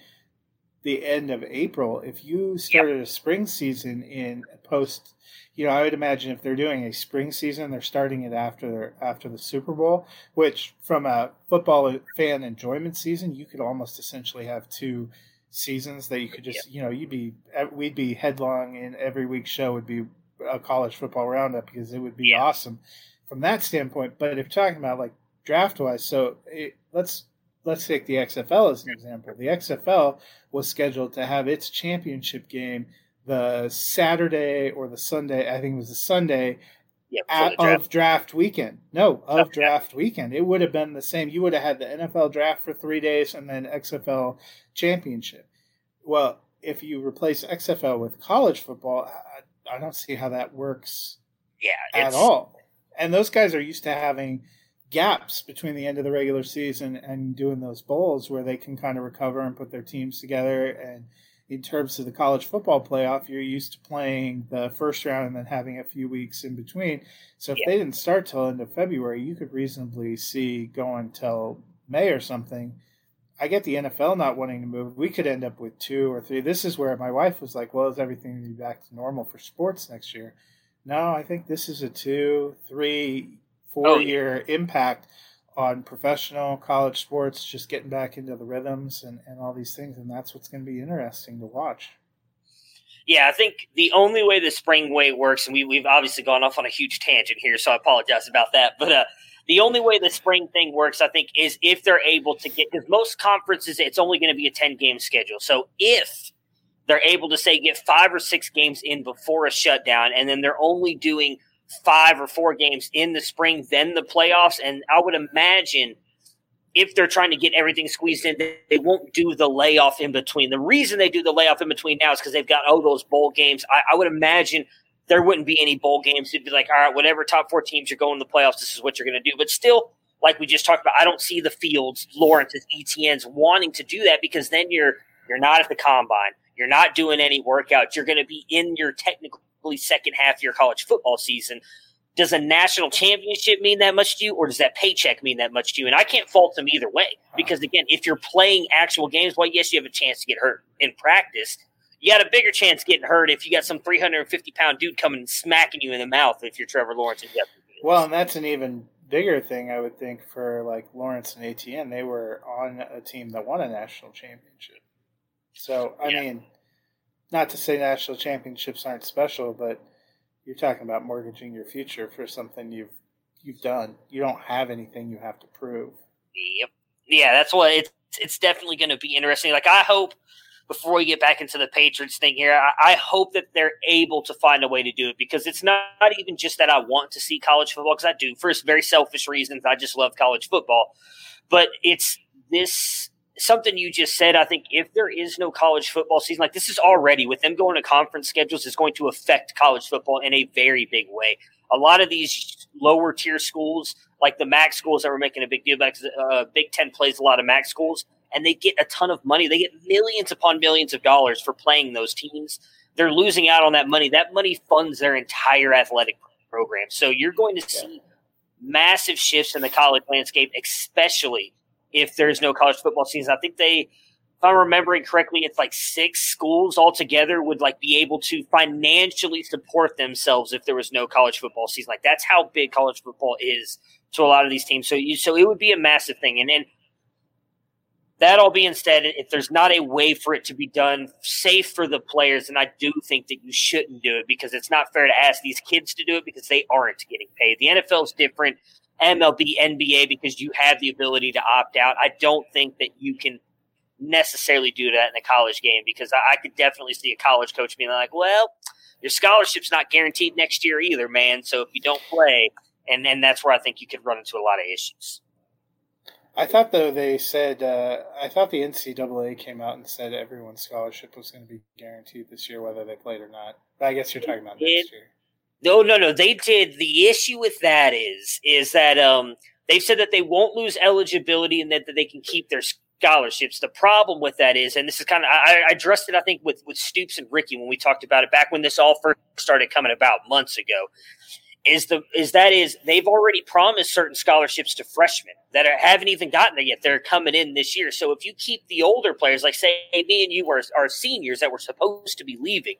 the end of April. If you started a spring season in post you know, I would imagine if they're doing a spring season, they're starting it after after the Super Bowl, which from a football fan enjoyment season, you could almost essentially have two seasons that you could just, you know, you'd be we'd be headlong in every week's show would be a college football roundup because it would be yeah. awesome from that standpoint. But if talking about like draft wise, so it, let's let's take the XFL as an example. The XFL was scheduled to have its championship game the Saturday or the Sunday, I think it was the Sunday yeah, at, draft. of draft weekend. No, of draft weekend. It would have been the same. You would have had the NFL draft for three days and then XFL championship. Well, if you replace XFL with college football, I, I don't see how that works. Yeah, at all. And those guys are used to having gaps between the end of the regular season and doing those bowls where they can kind of recover and put their teams together. And in terms of the college football playoff, you're used to playing the first round and then having a few weeks in between. So if yeah. they didn't start till end of February, you could reasonably see going till May or something. I get the NFL not wanting to move. We could end up with two or three. This is where my wife was like, "Well, is everything going to be back to normal for sports next year?" No, I think this is a two, three, four oh, year yeah. impact on professional college sports, just getting back into the rhythms and, and all these things. And that's what's going to be interesting to watch. Yeah, I think the only way the spring way works, and we, we've obviously gone off on a huge tangent here, so I apologize about that. But uh, the only way the spring thing works, I think, is if they're able to get, because most conferences, it's only going to be a 10 game schedule. So if they're able to say get five or six games in before a shutdown, and then they're only doing five or four games in the spring, then the playoffs. And I would imagine if they're trying to get everything squeezed in, they won't do the layoff in between. The reason they do the layoff in between now is because they've got all those bowl games. I, I, would imagine there wouldn't be any bowl games. It'd be like, all right, whatever top four teams are going to the playoffs, this is what you're going to do. But still, like we just talked about, I don't see the Fields, Lawrence's, Etiennes wanting to do that because then you're you're not at the combine. You're not doing any workouts. You're going to be in your second half of your college football season. Does a national championship mean that much to you, or does that paycheck mean that much to you? And I can't fault them either way because, again, if you're playing actual games, well, yes, you have a chance to get hurt in practice. You got a bigger chance getting hurt if you got some 350 pound dude coming and smacking you in the mouth if you're Trevor Lawrence and Jeff. Well, and that's an even bigger thing, I would think, for like Lawrence and Etienne. They were on a team that won a national championship. So I yeah. mean, not to say national championships aren't special, but you're talking about mortgaging your future for something you've you've done. You don't have anything you have to prove. Yep. Yeah, that's what it's it's definitely going to be interesting. Like I hope before we get back into the Patriots thing here, I, I, hope that they're able to find a way to do it because it's not, not even just that I want to see college football because I do for very selfish reasons. I just love college football, but it's this something you just said, I think if there is no college football season, like this is already with them going to conference schedules, is going to affect college football in a very big way. A lot of these lower tier schools, like the MAC schools that were making a big deal about, uh, Big Ten plays a lot of MAC schools, and they get a ton of money. They get millions upon millions of dollars for playing those teams. They're losing out on that money. That money funds their entire athletic program. So you're going to see massive shifts in the college landscape, especially if there's no college football season. I think they, if I'm remembering correctly, it's like six schools altogether would like be able to financially support themselves if there was no college football season. Like that's how big college football is to a lot of these teams. So you, so it would be a massive thing. And then that all being said, if there's not a way for it to be done safe for the players, then I do think that you shouldn't do it because it's not fair to ask these kids to do it because they aren't getting paid. The NFL is different. MLB, NBA because you have the ability to opt out. I don't think that you can necessarily do that in a college game because I, I could definitely see a college coach being like, well, your scholarship's not guaranteed next year either, man. So if you don't play, and and that's where I think you could run into a lot of issues. I thought though they said uh, I thought the NCAA came out and said everyone's scholarship was going to be guaranteed this year, whether they played or not. But I guess you're talking about next year. No, no, no. They did. The issue with that is, is that um, they've said that they won't lose eligibility and that, that they can keep their scholarships. The problem with that is, and this is kind of, I, I addressed it, I think, with, with Stoops and Ricky when we talked about it back when this all first started coming about months ago. Is the is that is they've already promised certain scholarships to freshmen that are, haven't even gotten there yet. They're coming in this year. So if you keep the older players, like say me and you are, are seniors that were supposed to be leaving,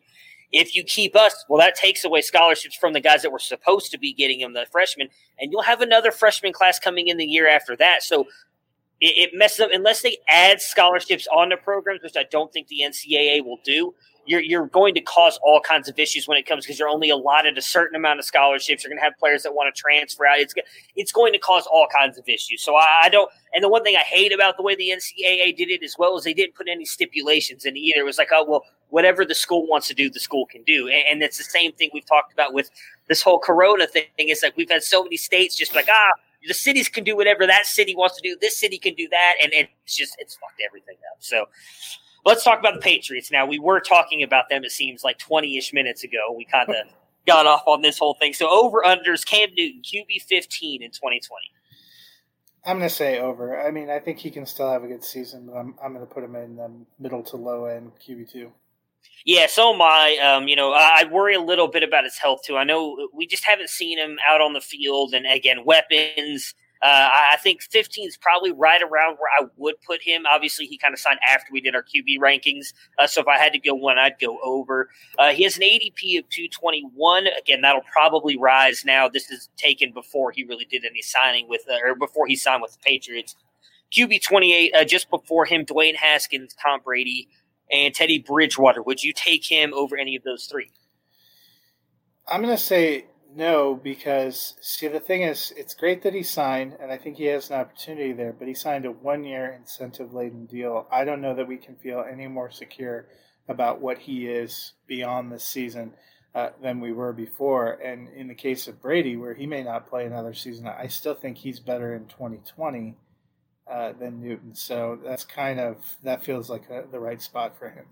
if you keep us, well, that takes away scholarships from the guys that were supposed to be getting them, the freshmen, and you'll have another freshman class coming in the year after that. So it, messes up unless they add scholarships on the programs, which I don't think the NCAA will do you're you're going to cause all kinds of issues when it comes because you're only allotted a certain amount of scholarships. You're going to have players that want to transfer out. It's it's going to cause all kinds of issues. So I, I, don't. And the one thing I hate about the way the NCAA did it as well is they didn't put any stipulations in either. It was like, oh well, whatever the school wants to do, the school can do. And, and it's the same thing we've talked about with this whole Corona thing. It's like we've had so many states just like ah. The cities can do whatever that city wants to do. This city can do that, and it's just it's fucked everything up. So, let's talk about the Patriots now. We were talking about them, it seems like 20 ish minutes ago. We kind of [LAUGHS] got off on this whole thing. So over unders Cam Newton, QB 15 in 2020. I'm going to say over. I mean, I think he can still have a good season, but I'm, I'm going to put him in the middle to low end QB2. Yeah, so am I. Um, you know, I worry a little bit about his health too. I know we just haven't seen him out on the field, and again, weapons. Uh, I think 15 is probably right around where I would put him. Obviously, he kind of signed after we did our QB rankings. Uh, so if I had to go one, I'd go over. Uh, he has an ADP of 221. Again, that'll probably rise now. This is taken before he really did any signing with, uh, or before he signed with the Patriots. QB 28, uh, just before him, Dwayne Haskins, Tom Brady, and Teddy Bridgewater. Would you take him over any of those three? I'm going to say no, because see, the thing is, it's great that he signed, and I think he has an opportunity there. But he signed a one-year incentive-laden deal. I don't know that we can feel any more secure about what he is beyond this season uh, than we were before. And in the case of Brady, where he may not play another season, I still think he's better in 2020 uh, than Newton. So that's kind of that feels like a, the right spot for him.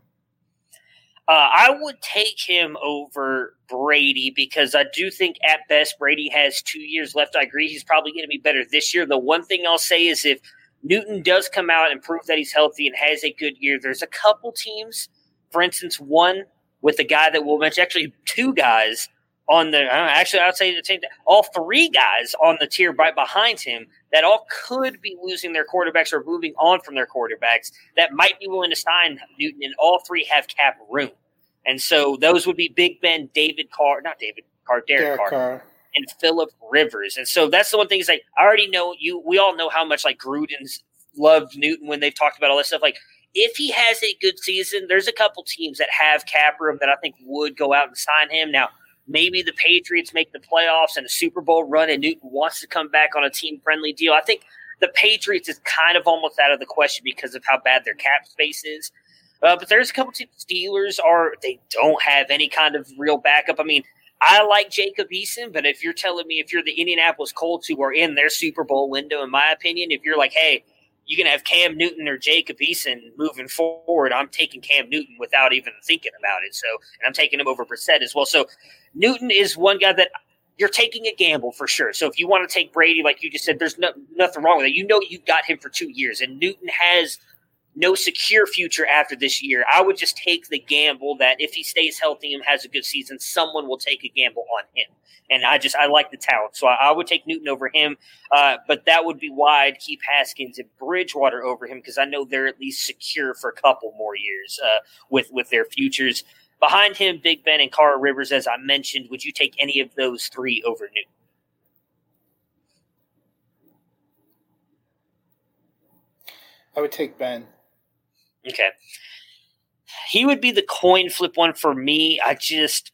Uh, I would take him over Brady because I do think at best Brady has two years left. I agree he's probably going to be better this year. The one thing I'll say is if Newton does come out and prove that he's healthy and has a good year, there's a couple teams, for instance, one with the guy that we'll mention, actually two guys on the actually I'd say the same all three guys on the tier right behind him that all could be losing their quarterbacks or moving on from their quarterbacks that might be willing to sign Newton, and all three have cap room. And so those would be Big Ben, David Carr, not David Carr, Derek, Derek Carr, Carr, and Philip Rivers. And so that's the one thing is like I already know you. We all know how much like Gruden's loved Newton when they've talked about all this stuff. Like if he has a good season, there's a couple teams that have cap room that I think would go out and sign him now maybe the Patriots make the playoffs and a Super Bowl run and Newton wants to come back on a team friendly deal. I think the Patriots is kind of almost out of the question because of how bad their cap space is. Uh, but there's a couple teams. Steelers are they don't have any kind of real backup. I mean, I like Jacob Eason, but if you're telling me if you're the Indianapolis Colts who are in their Super Bowl window, in my opinion, if you're like, hey, you can have Cam Newton or Jacob Eason moving forward. I'm taking Cam Newton without even thinking about it. So, and I'm taking him over Brissett as well. So, Newton is one guy that you're taking a gamble for sure. So, if you want to take Brady, like you just said, there's no, nothing wrong with that. You know, you got him for two years, and Newton has no secure future after this year. I would just take the gamble that if he stays healthy and has a good season, someone will take a gamble on him. And I just I like the talent, so I, I would take Newton over him. Uh, but that would be why I'd keep Haskins and Bridgewater over him because I know they're at least secure for a couple more years uh, with with their futures. Behind him, Big Ben and Carl Rivers, as I mentioned. Would you take any of those three over Newton? I would take Ben. Okay. He would be the coin flip one for me. I just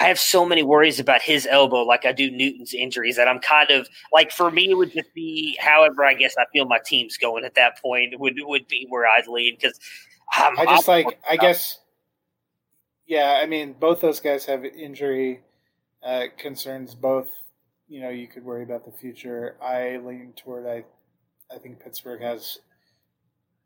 I have so many worries about his elbow, like I do Newton's injuries, that I'm kind of like for me it would just be however I guess I feel my team's going at that point would would be where I'd lean because I just I'm, like I guess yeah, I mean both those guys have injury uh, concerns. Both you know you could worry about the future. I lean toward I I think Pittsburgh has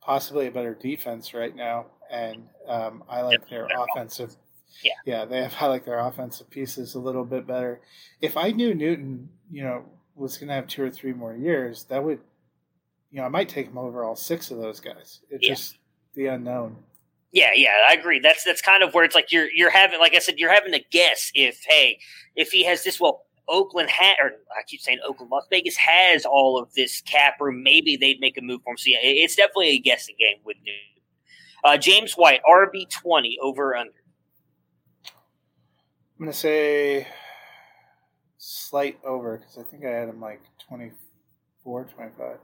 possibly a better defense right now, and um, I like their offensive. Yeah, yeah, they have [LAUGHS] I like their offensive pieces a little bit better. If I knew Newton, you know, was going to have two or three more years, that would, you know, I might take him over all six of those guys. It's yeah. just the unknown. Yeah, yeah, I agree. That's that's kind of where it's like you're you're having, like I said, you're having to guess if hey, if he has this. Well, Oakland had, or I keep saying Oakland, Las Vegas has all of this cap room. Maybe they'd make a move for him. So yeah, it's definitely a guessing game with New. Uh, James White, RB twenty over under. I'm gonna say slight over because I think I had him like 24, 25.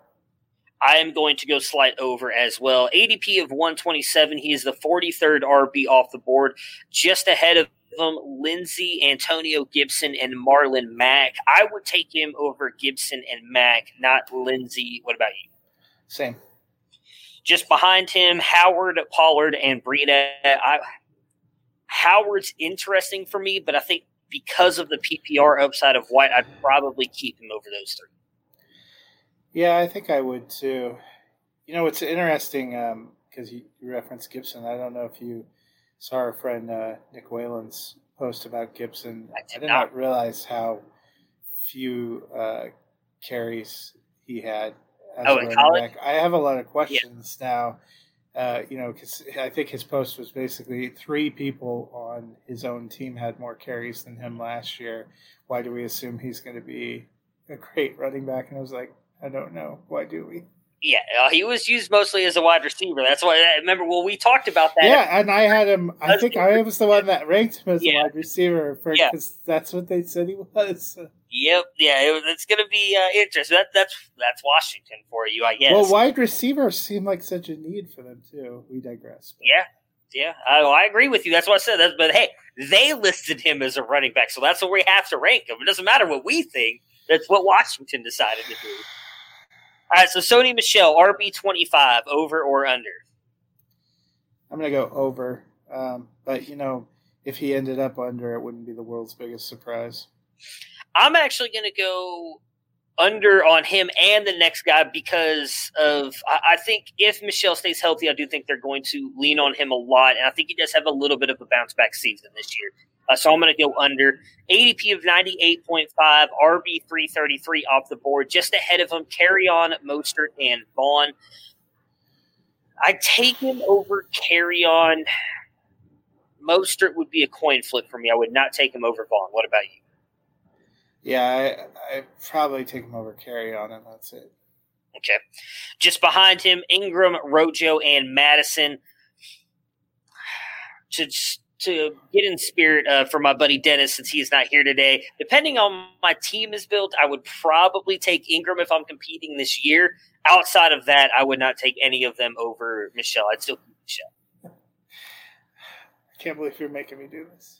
I am going to go slight over as well. ADP of 127. He is the 43rd RB off the board, just ahead of them Lindsay, Antonio Gibson, and Marlon Mack. I would take him over Gibson and Mack, not Lindsay. What about you? Same. Just behind him, Howard, Pollard, and Breida. I, Howard's interesting for me, but I think because of the PPR upside of White, I'd probably keep him over those three. Yeah, I think I would too. You know, it's interesting. Um, because you referenced Gibson. I don't know if you saw our friend uh, Nick Whalen's post about Gibson. I did did not. not realize how few uh, carries he had. As Oh, a in running college? back. I have a lot of questions now. Uh, you know, because I think his post was basically three people on his own team had more carries than him last year. Why do we assume he's going to be a great running back? And I was like, I don't know. Why do we? Yeah, uh, he was used mostly as a wide receiver. That's why. I remember, well, we talked about that. Yeah, and I had him. I think. I was the one that ranked him as Yeah. a wide receiver for Yeah. because that's what they said he was. Yep. Yeah, it, it's going to be uh, interesting. That, that's that's Washington for you, I guess. Well, wide receivers seem like such a need for them too. We digress. but- Yeah, yeah, I, I agree with you. That's what I said. That's, but hey, they listed him as a running back, so that's what we have to rank him. It doesn't matter what we think. That's what Washington decided to do. All right, so Sony Michel, RB twenty five, over or under? I'm gonna go over. Um, but you know, if he ended up under, it wouldn't be the world's biggest surprise. I'm actually going to go under on him and the next guy because of I, I think if Michel stays healthy, I do think they're going to lean on him a lot, and I think he does have a little bit of a bounce back season this year. Uh, so I'm going to go under ADP of 98.5, RB 333 off the board, just ahead of him. Kerryon Mostert and Vaughn. I take him over Kerryon. Mostert would be a coin flip for me. I would not take him over Vaughn. What about you? Yeah, I I probably take him over Kerryon, and that's it. Okay. Just behind him, Ingram, Rojo, and Mattison. To to get in spirit uh, for my buddy Dennis, since he's not here today. Depending on my team is built, I would probably take Ingram if I'm competing this year. Outside of that, I would not take any of them over Michel. I'd still keep Michel. I can't believe you're making me do this.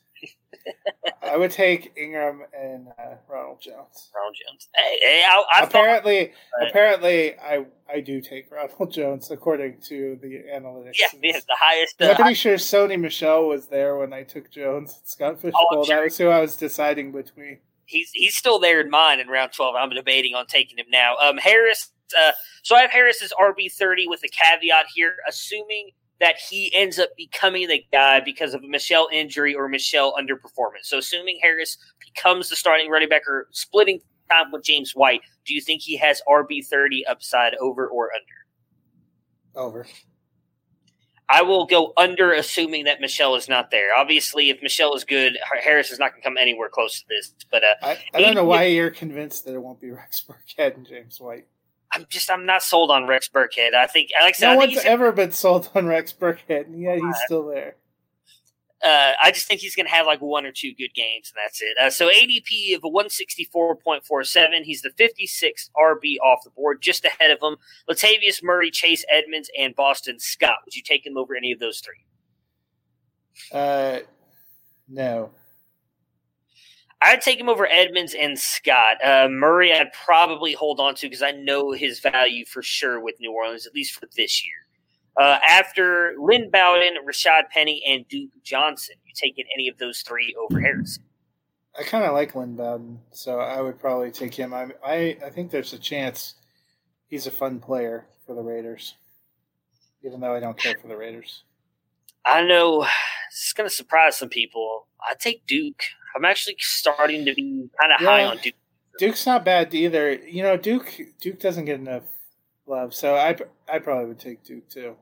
I would take Ingram and uh, Ronald Jones. Ronald Jones. Hey, hey I, I thought, apparently, Right. apparently, I I do take [LAUGHS] Ronald Jones according to the analytics. yeah, man, the highest. I'm Uh, pretty sure Sony Michel was there when I took Jones and Scott Oh, I'm Fishbowl. sure. That was who I was deciding between. he's he's still there in mine in round twelve. I'm debating on taking him now. Um, Harris. Uh, so I have Harris as RB thirty with a caveat here, assuming that he ends up becoming the guy because of a Michel injury or Michel underperformance. So assuming Harris becomes the starting running back or splitting time with James White, do you think he has RB thirty upside over or under? Over. I will go under, assuming that Michel is not there. Obviously, if Michel is good, Harris is not going to come anywhere close to this. But uh, I, I don't know why you're convinced that it won't be Rex Burkhead and James White. I'm just I'm not sold on Rex Burkhead. I think like I said, No I one's ever been sold on Rex Burkhead, and yet he's still there. uh, I just think he's going to have like one or two good games, and that's it. Uh, so ADP of a 164.47. He's the 56th RB off the board, just ahead of him. Latavius Murray, Chase Edmonds, and Boston Scott. Would you take him over any of those three? Uh, no. I'd take him over Edmonds and Scott. Uh, Murray, I'd probably hold on to because I know his value for sure with New Orleans, at least for this year. Uh, after Lynn Bowden, Rashad Penny, and Duke Johnson, you taking any of those three over Harrison? I kind of like Lynn Bowden, so I would probably take him. I, I I think there's a chance he's a fun player for the Raiders, even though I don't care for the Raiders. I know [SIGHS] it's going to surprise some people. I take Duke. I'm actually starting to be kind of high on Duke. Duke's not bad either. You know, Duke Duke doesn't get enough love, so I I probably would take Duke too.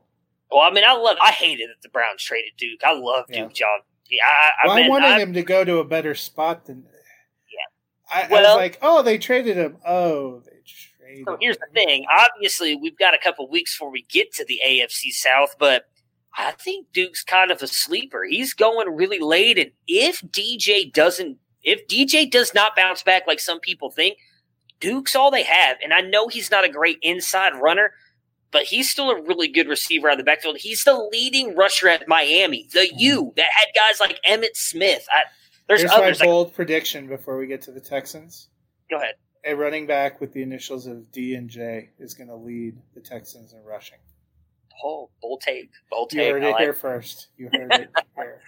Well, I mean, I love. I hated that the Browns traded Duke. I love Duke Yeah. John. Yeah, I, Well, I, I wanted I- him to go to a better spot than. Yeah. I, I was like, oh, they traded him. Oh, they traded. So here's the thing. Obviously, we've got a couple weeks before we get to the AFC South, but I think Duke's kind of a sleeper. He's going really late, and if DJ doesn't, if DJ does not bounce back like some people think, Duke's all they have. And I know he's not a great inside runner, but he's still a really good receiver out of the backfield. He's the leading rusher at Miami, the mm-hmm. U that had guys like Emmitt Smith. I, there's Here's others. my Like, bold prediction before we get to the Texans. go ahead. A running back with the initials of D and J is going to lead the Texans in rushing. Oh, bold take, bold You heard I it like here first. You heard it [LAUGHS] here.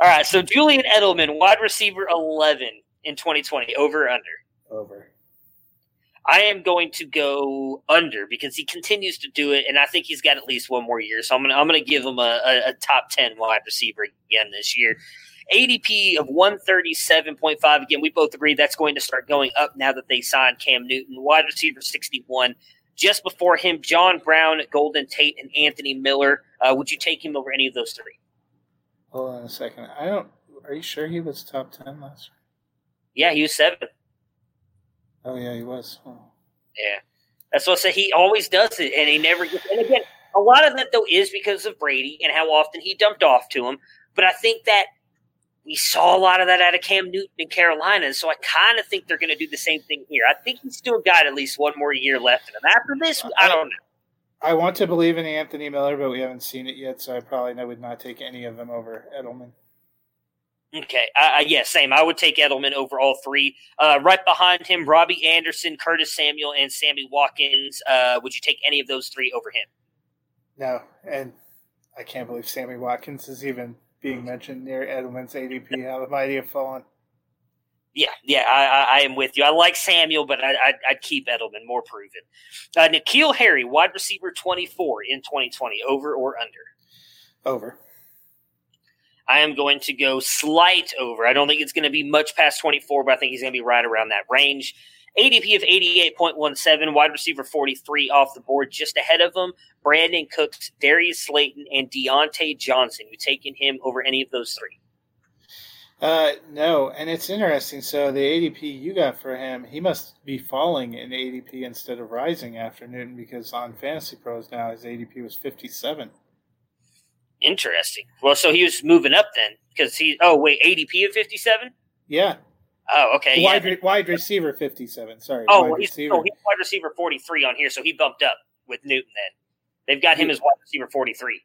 All right, so Julian Edelman, wide receiver 11 in 2020, over or under. Over. I am going to go under because he continues to do it, and I think he's got at least one more year. So I'm gonna I'm gonna give him a, a, a top ten wide receiver again this year. ADP of 137.5. Again, we both agree that's going to start going up now that they signed Cam Newton. Wide receiver 61. Just before him, John Brown, Golden Tate, and Anthony Miller. Uh, would you take him over any of those three? Hold on a second. I don't. Are you sure he was top ten last year? Yeah, he was seventh. Oh yeah, he was. Oh. Yeah, that's what I say. He always does it, and he never gets. And again, a lot of that though is because of Brady and how often he dumped off to him. But I think that we saw a lot of that out of Cam Newton in Carolina, so I kind of think they're going to do the same thing here. I think he's still got at least one more year left in him. After this, I don't know. I want to believe in Anthony Miller, but we haven't seen it yet, so I probably would not take any of them over Edelman. Okay, uh, yeah, same. I would take Edelman over all three. Uh, right behind him, Robbie Anderson, Curtis Samuel, and Sammy Watkins. Uh, would you take any of those three over him? No, and I can't believe Sammy Watkins is even being mentioned near Edelman's ADP. How the mighty have fallen. Yeah, yeah, I, I, am with you. I like Samuel, but I, I, would keep Edelman more proven. Uh, N'Keal Harry, wide receiver 24 in 2020, over or under? Over. I am going to go slight over. I don't think it's going to be much past 24, but I think he's going to be right around that range. ADP of 88.17, wide receiver 43 off the board, just ahead of him. Brandin Cooks, Darius Slayton, and Diontae Johnson. You taking him over any of those three? Uh, no, and it's interesting. So the ADP you got for him, he must be falling in ADP instead of rising after Newton because on Fantasy Pros now his ADP was 57. Interesting. Well, so he was moving up then because he. Oh wait, ADP of 57. Yeah. Oh, okay. Wide, yeah. re- wide receiver 57. Sorry. Oh, wide well, he's, receiver. oh, he's wide receiver 43 on here, so he bumped up with Newton then. They've got him as wide receiver 43.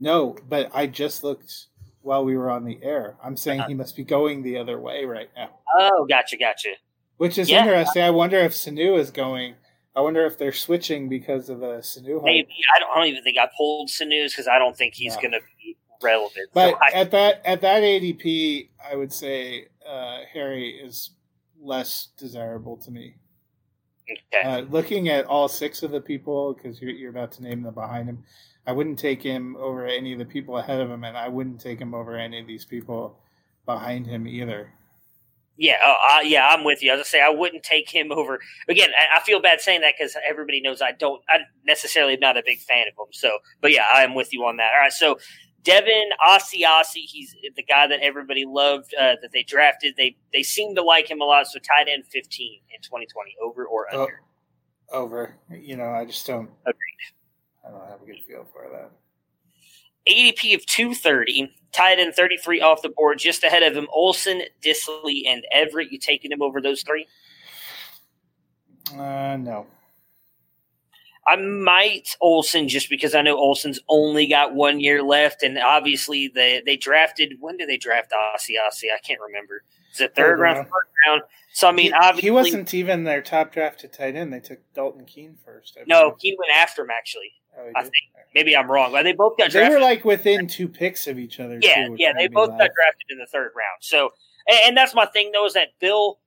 No, but I just looked while we were on the air. I'm saying uh-huh. he must be going the other way right now. Oh, gotcha, gotcha. Which is yeah. interesting. I wonder if Sanu is going. I wonder if they're switching because of a Sanu. Maybe I don't, I don't, even think I pulled Sanu's because I don't think he's no. going to be relevant. But so I, at that at that ADP, I would say uh, Harry is less desirable to me. Okay. Uh, looking at all six of the people, because you're, you're about to name them behind him, I wouldn't take him over any of the people ahead of him, and I wouldn't take him over any of these people behind him either. Yeah, uh, yeah, I'm with you. I was say I wouldn't take him over. Again, I, I feel bad saying that because everybody knows I don't. I necessarily am not a big fan of him. So, but yeah, I am with you on that. All right, so Devin Asiasi, he's the guy that everybody loved uh, that they drafted. They they seem to like him a lot. So tight end 15 in 2020, over or oh, under? Oh, over. You know, I just don't. Agreed. I don't have a good feel for that. ADP of 230, tight end 33 off the board, just ahead of him. Olsen, Disley, and Everett. You taking him over those three? Uh, no. I might Olsen just because I know Olsen's only got one year left, and obviously they they drafted. When did they draft Asiasi? I can't remember. Is it third, round, fourth round? So I mean, he, obviously he wasn't even their top drafted tight end. They took Dalton Keene first. I no, Keene went after him actually. Oh, I think maybe I'm wrong, but they both got. They were like within two picks of each other. Yeah, too, yeah, they both got drafted in the third round. So, and, and that's my thing though is that Bill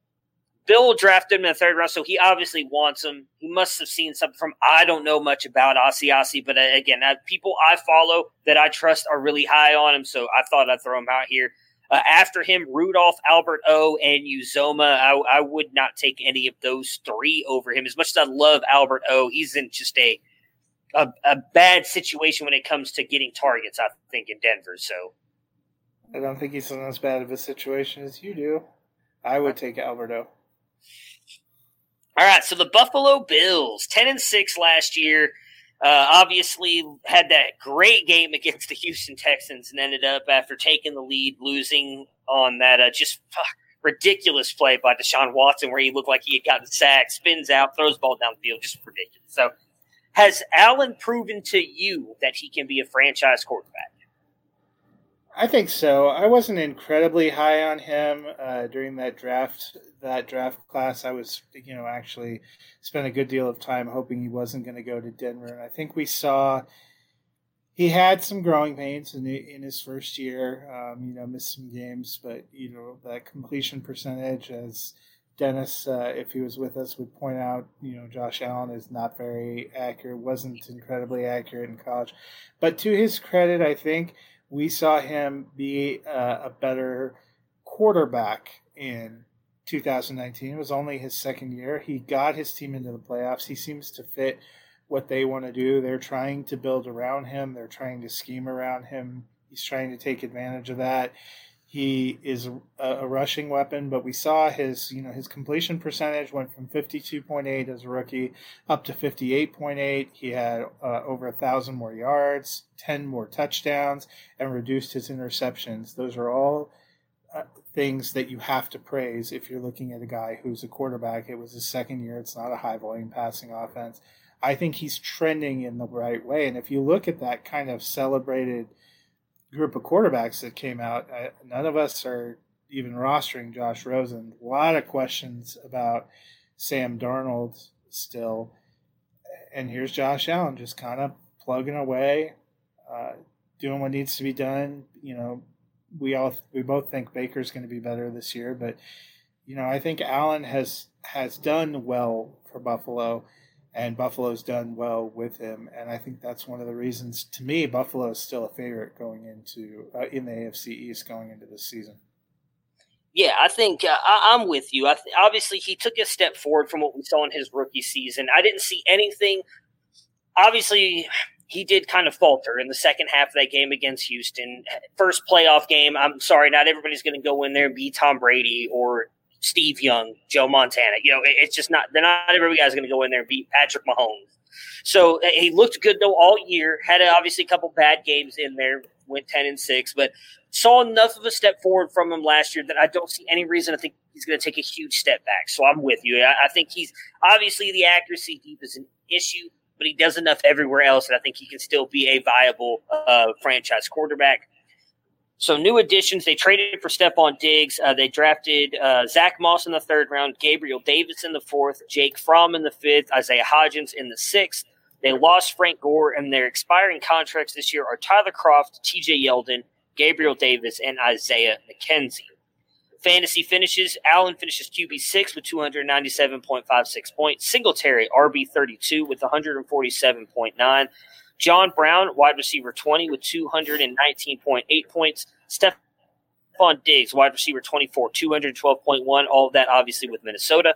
Bill drafted him in the third round, so he obviously wants him. He must have seen something from. I don't know much about Asiasi, but uh, again, uh, people I follow that I trust are really high on him, so I thought I'd throw him out here. Uh, after him, Rudolph, Albert O, and Uzomah. I, I, would not take any of those three over him. As much as I love Albert O, he's in just a, a a bad situation when it comes to getting targets. I think in Denver. So I don't think he's in as bad of a situation as you do. I would take Albert O. All right, so the Buffalo Bills, ten and six last year, uh, obviously had that great game [LAUGHS] against the Houston Texans, and ended up after taking the lead, losing on that uh, just ridiculous play by Deshaun Watson, where he looked like he had gotten sacked, spins out, throws ball down the field, just ridiculous. So, has Allen proven to you that he can be a franchise quarterback? I think so. I wasn't incredibly high on him uh, during that draft. That draft class, I was, you know, actually spent a good deal of time hoping he wasn't going to go to Denver. And I think we saw he had some growing pains in in his first year. Um, you know, missed some games, but you know that completion percentage as Dennis, uh, if he was with us, would point out, you know, Josh Allen is not very accurate, wasn't incredibly accurate in college. But to his credit, I think we saw him be uh, a better quarterback in 2019. It was only his second year. He got his team into the playoffs. He seems to fit what they want to do. They're trying to build around him, they're trying to scheme around him. He's trying to take advantage of that. He is a, a rushing weapon, but we saw his, you know, his completion percentage went from 52.8 as a rookie up to 58.8. He had uh, over a thousand more yards, 10 more touchdowns, and reduced his interceptions. Those are all uh, things that you have to praise if you're looking at a guy who's a quarterback. It was his second year. It's not a high volume passing offense. I think he's trending in the right way. And if you look at that kind of celebrated group of quarterbacks that came out, I, none of us are even rostering Josh Rosen. A lot of questions about Sam Darnold still. And here's Josh Allen just kind of plugging away, uh, doing what needs to be done. You know, we all we both think Baker's going to be better this year, but you know, I think Allen has has done well for Buffalo and Buffalo's done well with him, and I think that's one of the reasons. To me, Buffalo is still a favorite going into uh, in the AFC East going into this season. Yeah, I think uh, I, am with you. Th- obviously, he took a step forward from what we saw in his rookie season. I didn't see anything. Obviously, he did kind of falter in the second half of that game against Houston. First playoff game. I'm sorry, not everybody's going to go in there and be Tom Brady or Steve Young, Joe Montana. You know, it's just not, they're not every guy's going to go in there and beat Patrick Mahomes. So uh, he looked good though all year. Had obviously a couple bad games in there. Went ten and six, but saw enough of a step forward from him last year that I don't see any reason to think he's going to take a huge step back. So I'm with you. I, I think he's obviously the accuracy deep is an issue, but he does enough everywhere else that I think he can still be a viable uh, franchise quarterback. So new additions. They traded for Stefon Diggs. Uh, they drafted uh, Zach Moss in the third round, Gabriel Davis in the fourth, Jake Fromm in the fifth, Isaiah Hodgins in the sixth. They lost Frank Gore, and their expiring contracts this year are Tyler Kroft, T.J. Yeldon, Gabriel Davis, and Isaiah McKenzie. Fantasy finishes. Allen finishes QB six with 297.56 points. Singletary RB 32 with 147.9. John Brown, wide receiver 20 with 219.8 points. Stefon Diggs, wide receiver 24, 212.1. All of that obviously with Minnesota.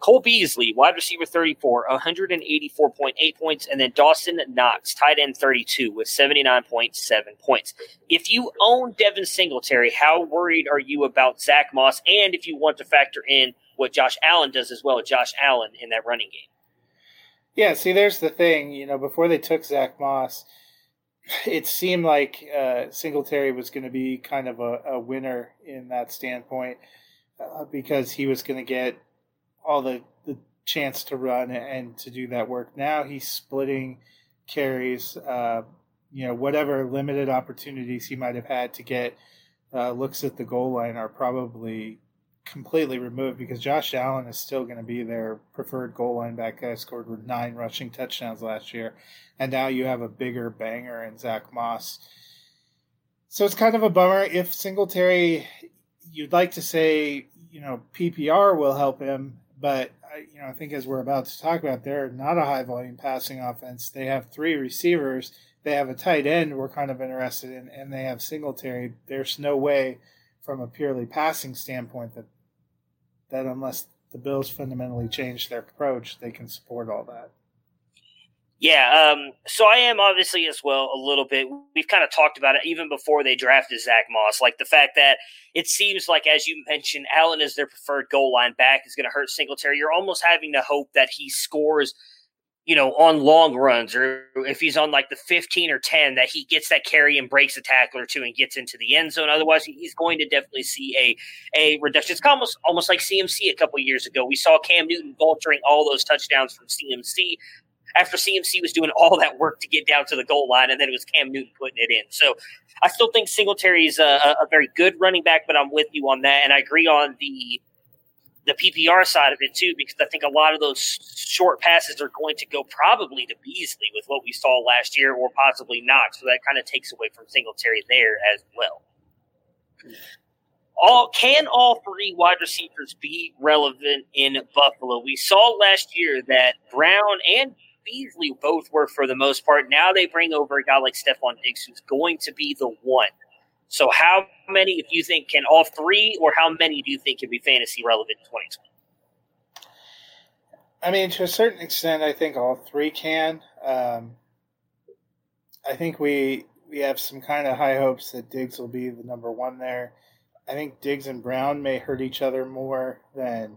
Cole Beasley, wide receiver 34, 184.8 points. And then Dawson Knox, tight end 32 with 79.7 points. If you own Devin Singletary, how worried are you about Zach Moss? And if you want to factor in what Josh Allen does as well, Josh Allen in that running game? Yeah, see, there's the thing. You know, before they took Zach Moss, it seemed like uh, Singletary was going to be kind of a, a, winner in that standpoint uh, because he was going to get all the, the chance to run and to do that work. Now he's splitting carries, uh, you know, whatever limited opportunities he might have had to get uh, looks at the goal line are probably completely removed because Josh Allen is still going to be their preferred goal line back guy. Scored with nine rushing touchdowns last year, and now you have a bigger banger in Zach Moss. So it's kind of a bummer if Singletary. You'd like to say you know PPR will help him, but you know I think as we're about to talk about, they're not a high volume passing offense. They have three receivers. They have a tight end we're kind of interested in, and they have Singletary. There's no way from a purely passing standpoint that that unless the Bills fundamentally change their approach, they can support all that. Yeah, um, so I am obviously as well a little bit. We've kind of talked about it even before they drafted Zach Moss, like the fact that it seems like, as you mentioned, Allen is their preferred goal line back is going to hurt Singletary. You're almost having to hope that he scores you know, on long runs or if he's on like the 15 or 10, that he gets that carry and breaks a tackle or two and gets into the end zone. Otherwise, he's going to definitely see a a reduction. It's almost almost like CMC a couple years ago. We saw Cam Newton vulturing all those touchdowns from CMC after CMC was doing all that work to get down to the goal line, and then it was Cam Newton putting it in. So I still think Singletary is a, a very good running back, but I'm with you on that, and I agree on the the PPR side of it too, because I think a lot of those short passes are going to go probably to Beasley with what we saw last year, or possibly not. So that kind of takes away from Singletary there as well. all can all three wide receivers be relevant in Buffalo? We saw last year that Brown and Beasley both were for the most part. Now they bring over a guy like Stefon Diggs who's going to be the one. So how many, if you think, can all three, or how many do you think can be fantasy relevant in 2020? I mean, to a certain extent, I think all three can. Um, I think we we have some kind of high hopes that Diggs will be the number one there. I think Diggs and Brown may hurt each other more than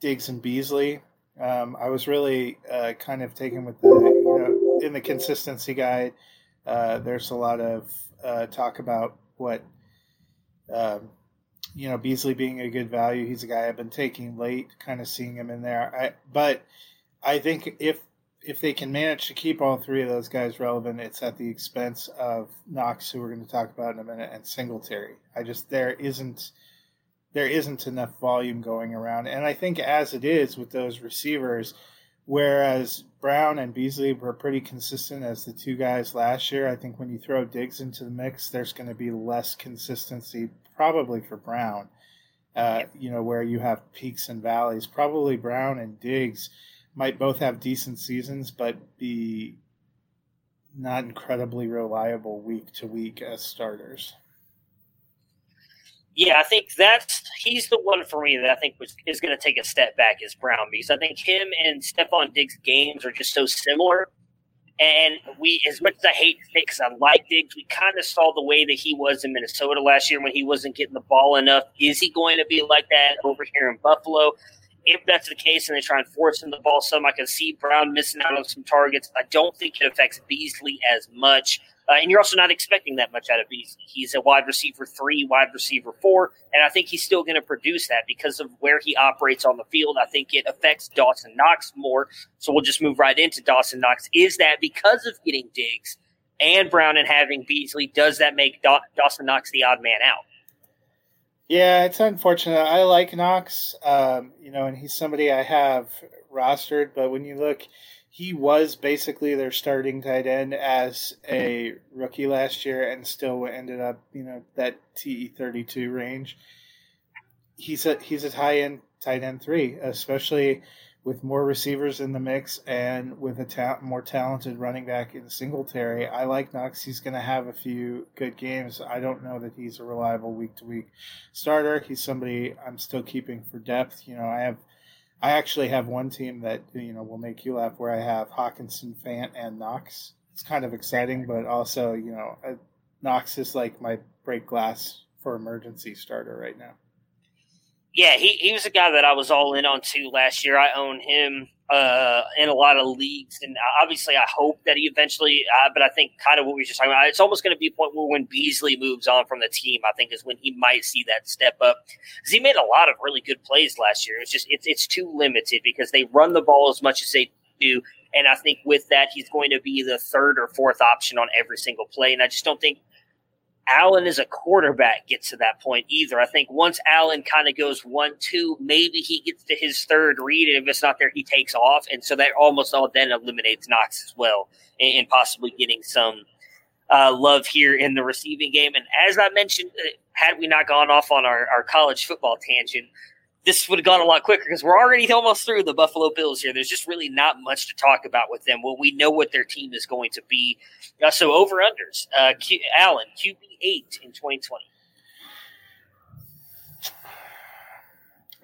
Diggs and Beasley. Um, I was really uh, kind of taken with the you know in the consistency guide. Uh, there's a lot of uh, talk about what um, you know Beasley being a good value. He's a guy I've been taking late, kind of seeing him in there. I, but I think if if they can manage to keep all three of those guys relevant, it's at the expense of Knox, who we're going to talk about in a minute, and Singletary. I just there isn't there isn't enough volume going around, and I think as it is with those receivers, whereas Brown and Beasley were pretty consistent as the two guys last year, I think when you throw Diggs into the mix, there's going to be less consistency, probably for Brown. Uh, you know, where you have peaks and valleys. Probably Brown and Diggs might both have decent seasons, but be not incredibly reliable week to week as starters. Yeah, I think that's he's the one for me that I think was, is going to take a step back is Brown because I think him and Stefon Diggs' games are just so similar. And we, as much as I hate because I like Diggs, we kind of saw the way that he was in Minnesota last year when he wasn't getting the ball enough. Is he going to be like that over here in Buffalo? if that's the case and they try and force him the ball some, I can see Brown missing out on some targets. I don't think it affects Beasley as much. Uh, and you're also not expecting that much out of Beasley. He's a wide receiver three, wide receiver four, and I think he's still going to produce that because of where he operates on the field. I think it affects Dawson Knox more. So we'll just move right into Dawson Knox. Is that because of getting Diggs and Brown and having Beasley, does that make Dawson Knox the odd man out? Yeah, it's unfortunate. I like Knox, um, you know, and he's somebody I have rostered. But when you look, he was basically their starting tight end as a rookie last year, and still ended up, you know, that TE thirty two range. He's a he's a high end tight end three, especially with more receivers in the mix and with a ta- more talented running back in Singletary, I like Knox. He's going to have a few good games. I don't know that he's a reliable week to week starter. He's somebody I'm still keeping for depth. You know, I have, I actually have one team that you know will make you laugh where I have Hockenson, Fant, and Knox. It's kind of exciting, but also you know, Knox is like my break glass for emergency starter right now yeah, he, he was a guy that I was all in on too last year. I own him uh, in a lot of leagues, and obviously I hope that he eventually. Uh, but I think kind of what we were just talking about, it's almost going to be a point where when Beasley moves on from the team, I think is when he might see that step up because he made a lot of really good plays last year. It's just it's it's too limited because they run the ball as much as they do, and I think with that he's going to be the third or fourth option on every single play, and I just don't think Allen as a quarterback gets to that point either. I think once Allen kind of goes one, two, maybe he gets to his third read, and if it's not there, he takes off. And so that almost all then eliminates Knox as well, and, and possibly getting some uh, love here in the receiving game. And as I mentioned, uh, had we not gone off on our, our college football tangent, this would have gone a lot quicker because we're already almost through the Buffalo Bills here. There's just really not much to talk about with them. Well, we know what their team is going to be. Uh, so over unders, uh, Q- Allen QB eight in 2020.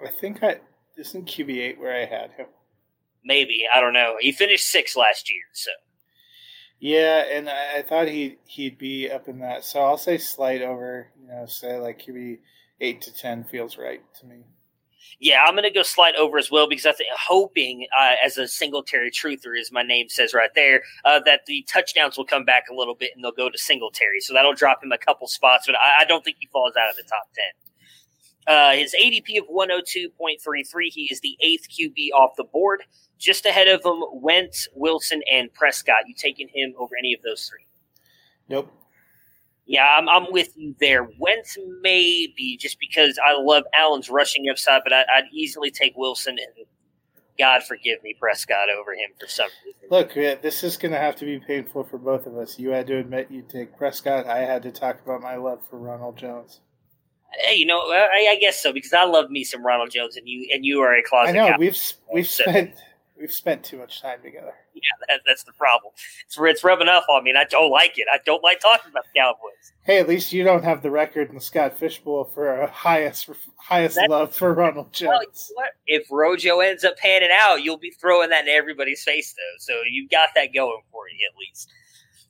I think I isn't QB eight where I had him. Maybe I don't know. He finished six last year, so. Yeah, and I, I thought he he'd be up in that. So I'll say slight over. You know, say like QB eight to ten feels right to me. Yeah, I'm going to go slide over as well because I think hoping uh, as a Singletary truther, as my name says right there, uh, that the touchdowns will come back a little bit and they'll go to Singletary. So that'll drop him a couple spots, but I, I don't think he falls out of the top 10. Uh, his ADP of 102.33, he is the eighth QB off the board. Just ahead of him, Wentz, Wilson, and Prescott. You taking him over any of those three? Nope. Yeah, I'm, I'm with you there. Wentz maybe just because I love Allen's rushing upside, but I, would easily take Wilson and God forgive me, Prescott over him for some reason. Look, this is going to have to be painful for both of us. You had to admit you take Prescott. I had to talk about my love for Ronald Jones. Hey, you know, I, I, guess so because I love me some Ronald Jones, and you and you are a closet. I know we've we've so- spent we've spent too much time together. Yeah, that, that's the problem. It's it's rubbing off on me, and I don't like it. I don't like talking about the Cowboys. Hey, at least you don't have the record in the Scott Fishbowl for a highest highest love for Ronald Jones. what? if Rojo ends up panning out, you'll be throwing that in everybody's face, though. So you've got that going for you at least.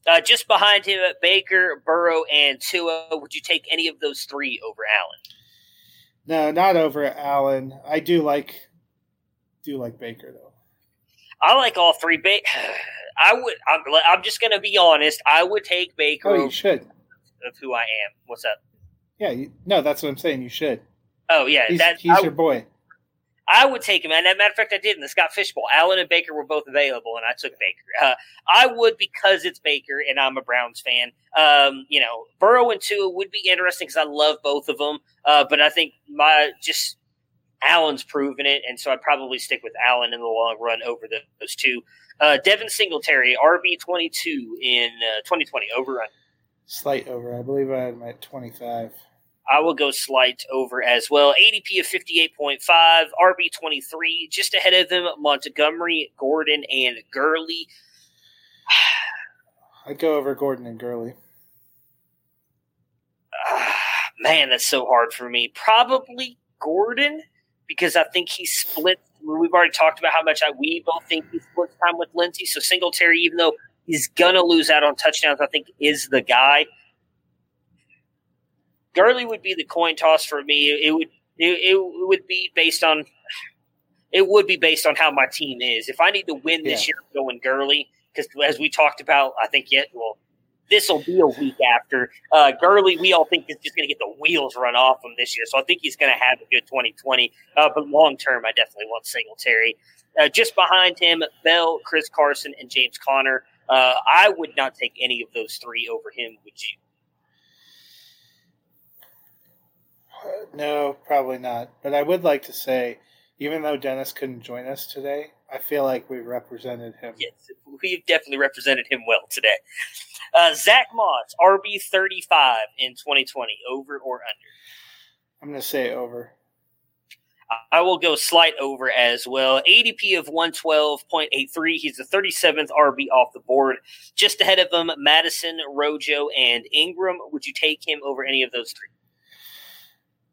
Uh, just behind him, Baker, Burrow, and Tua. Would you take any of those three over Allen? No, not over Allen. I do like do like Baker though. I like all three. Ba- [SIGHS] I would. I'm, I'm just going to be honest. I would take Baker Oh, you should. of who I am. What's up? Yeah, you, no, that's what I'm saying. You should. Oh yeah, He's, that he's I, your boy. I would take him. And as a matter of fact, I did in the Scott Fishbowl. Allen and Baker were both available, and I took Baker. Uh, I would because it's Baker, and I'm a Browns fan. Um, you know, Burrow and Tua would be interesting because I love both of them. Uh, but I think my just Allen's proven it, and so I'd probably stick with Allen in the long run over the, those two. Uh, Devin Singletary, RB twenty two in uh, twenty twenty over. Slight over. I believe I had him at 25. I will go slight over as well. ADP of 58.5, RB 23, just ahead of them, Montgomery, Gordon, and Gurley. [SIGHS] I'd go over Gordon and Gurley. [SIGHS] Man, that's so hard for me. Probably Gordon, because I think he splits. We've already talked about how much I, we both think he splits time with Lindsay. So Singletary, even though he's going to lose out on touchdowns, I think is the guy. Gurley would be the coin toss for me. It would it, it would be based on it would be based on how my team is. If I need to win this Yeah. year, I'm going Gurley because as we talked about, I think yet well this will be a week after uh, Gurley. We all think is just going to get the wheels run off him this year, so I think he's going to have a good 2020. Uh, but long term, I definitely want Singletary. Uh, just behind him, Bell, Chris Carson, and James Conner. Uh, I would not take any of those three over him. Would you? Uh, No, probably not. But I would like to say, even though Dennis couldn't join us today, I feel like we represented him. Yes, we've definitely represented him well today. Uh, Zach Moss, RB 35 in 2020, over or under? I'm going to say over. I will go slight over as well. ADP of 112.83. He's the 37th RB off the board. Just ahead of him, Mattison, Rojo, and Ingram. Would you take him over any of those three?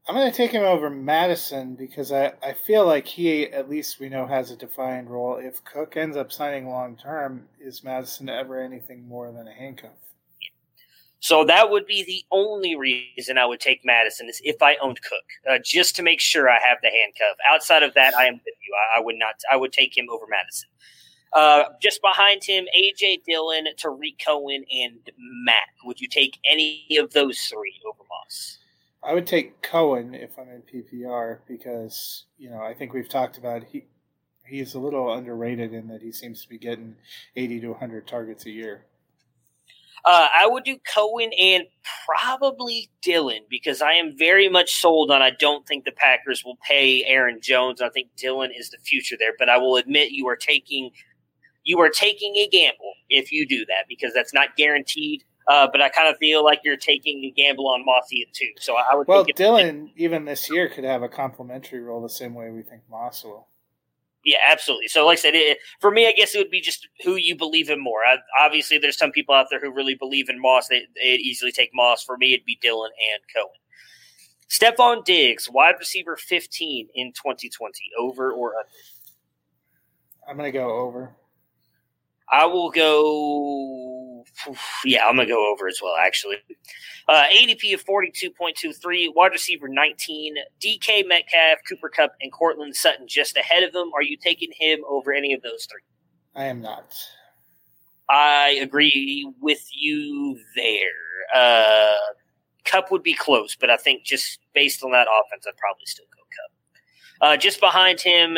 I'm going to take him over Mattison because I, I feel like he, at least we know, has a defined role. If Cook ends up signing long term, is Mattison ever anything more than a handcuff? So that would be the only reason I would take Mattison is if I owned Cook, uh, just to make sure I have the handcuff. Outside of that, I am with you. I, I would not. I would take him over Mattison. Uh, just behind him, AJ Dillon, Tarik Cohen, and Matt. Would you take any of those three over Moss? I would take Cohen if I'm in PPR because you know I think we've talked about he he's a little underrated in that he seems to be getting 80 to 100 targets a year. Uh, I would do Cohen and probably Dillon because I am very much sold on. I don't think the Packers will pay Aaron Jones. I think Dillon is the future there, but I will admit you are taking you are taking a gamble if you do that because that's not guaranteed. Uh, but I kind of feel like you're taking a gamble on Mossy too. So I would Well, Dillon even this year could have a complementary role the same way we think Moss will. Yeah, absolutely. So, like I said, it, for me, I guess it would be just who you believe in more. I, obviously, there's some people out there who really believe in Moss. They, they'd easily take Moss. For me, it'd be Dillon and Cohen. Stefon Diggs, wide receiver 15 in 2020, over or under? I'm going to go over. I will go. Yeah, I'm gonna go over as well. Actually, uh, ADP of 42.23, wide receiver 19, DK Metcalf, Cooper Kupp, and Courtland Sutton just ahead of him. Are you taking him over any of those three? I am not. I agree with you there. Uh, Kupp would be close, but I think just based on that offense, I'd probably still go Cup. Uh, just behind him,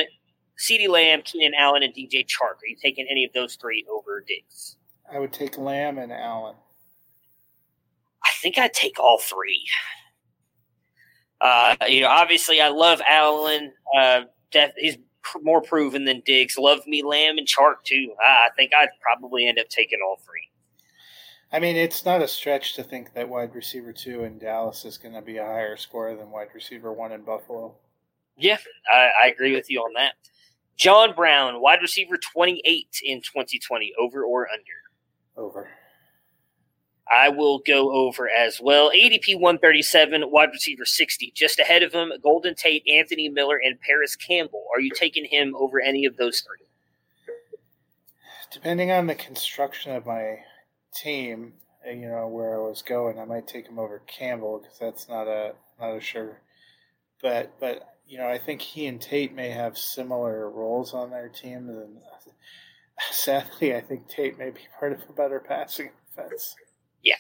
CeeDee Lamb, Keenan Allen, and DJ Chark. Are you taking any of those three over Diggs? I would take Lamb and Allen. I think I'd take all three. Uh, you know, obviously, I love Allen. Uh, def- he's pr- more proven than Diggs. Love me Lamb and Chark too. I I think I'd probably end up taking all three. I mean, it's not a stretch to think that wide receiver two in Dallas is going to be a higher score than wide receiver one in Buffalo. Yeah, I, I agree with you on that. John Brown, wide receiver 28 in 2020, over or under? Over. I will go over as well. ADP 137, wide receiver 60. Just ahead of him, Golden Tate, Anthony Miller, and Parris Campbell. Are you taking him over any of those three? Depending on the construction of my team, uh, you know where I was going, I might take him over Campbell because that's not a not a sure. But but you know I think he and Tate may have similar roles on their team, and [LAUGHS] sadly, I think Tate may be part of a better passing offense. Yeah.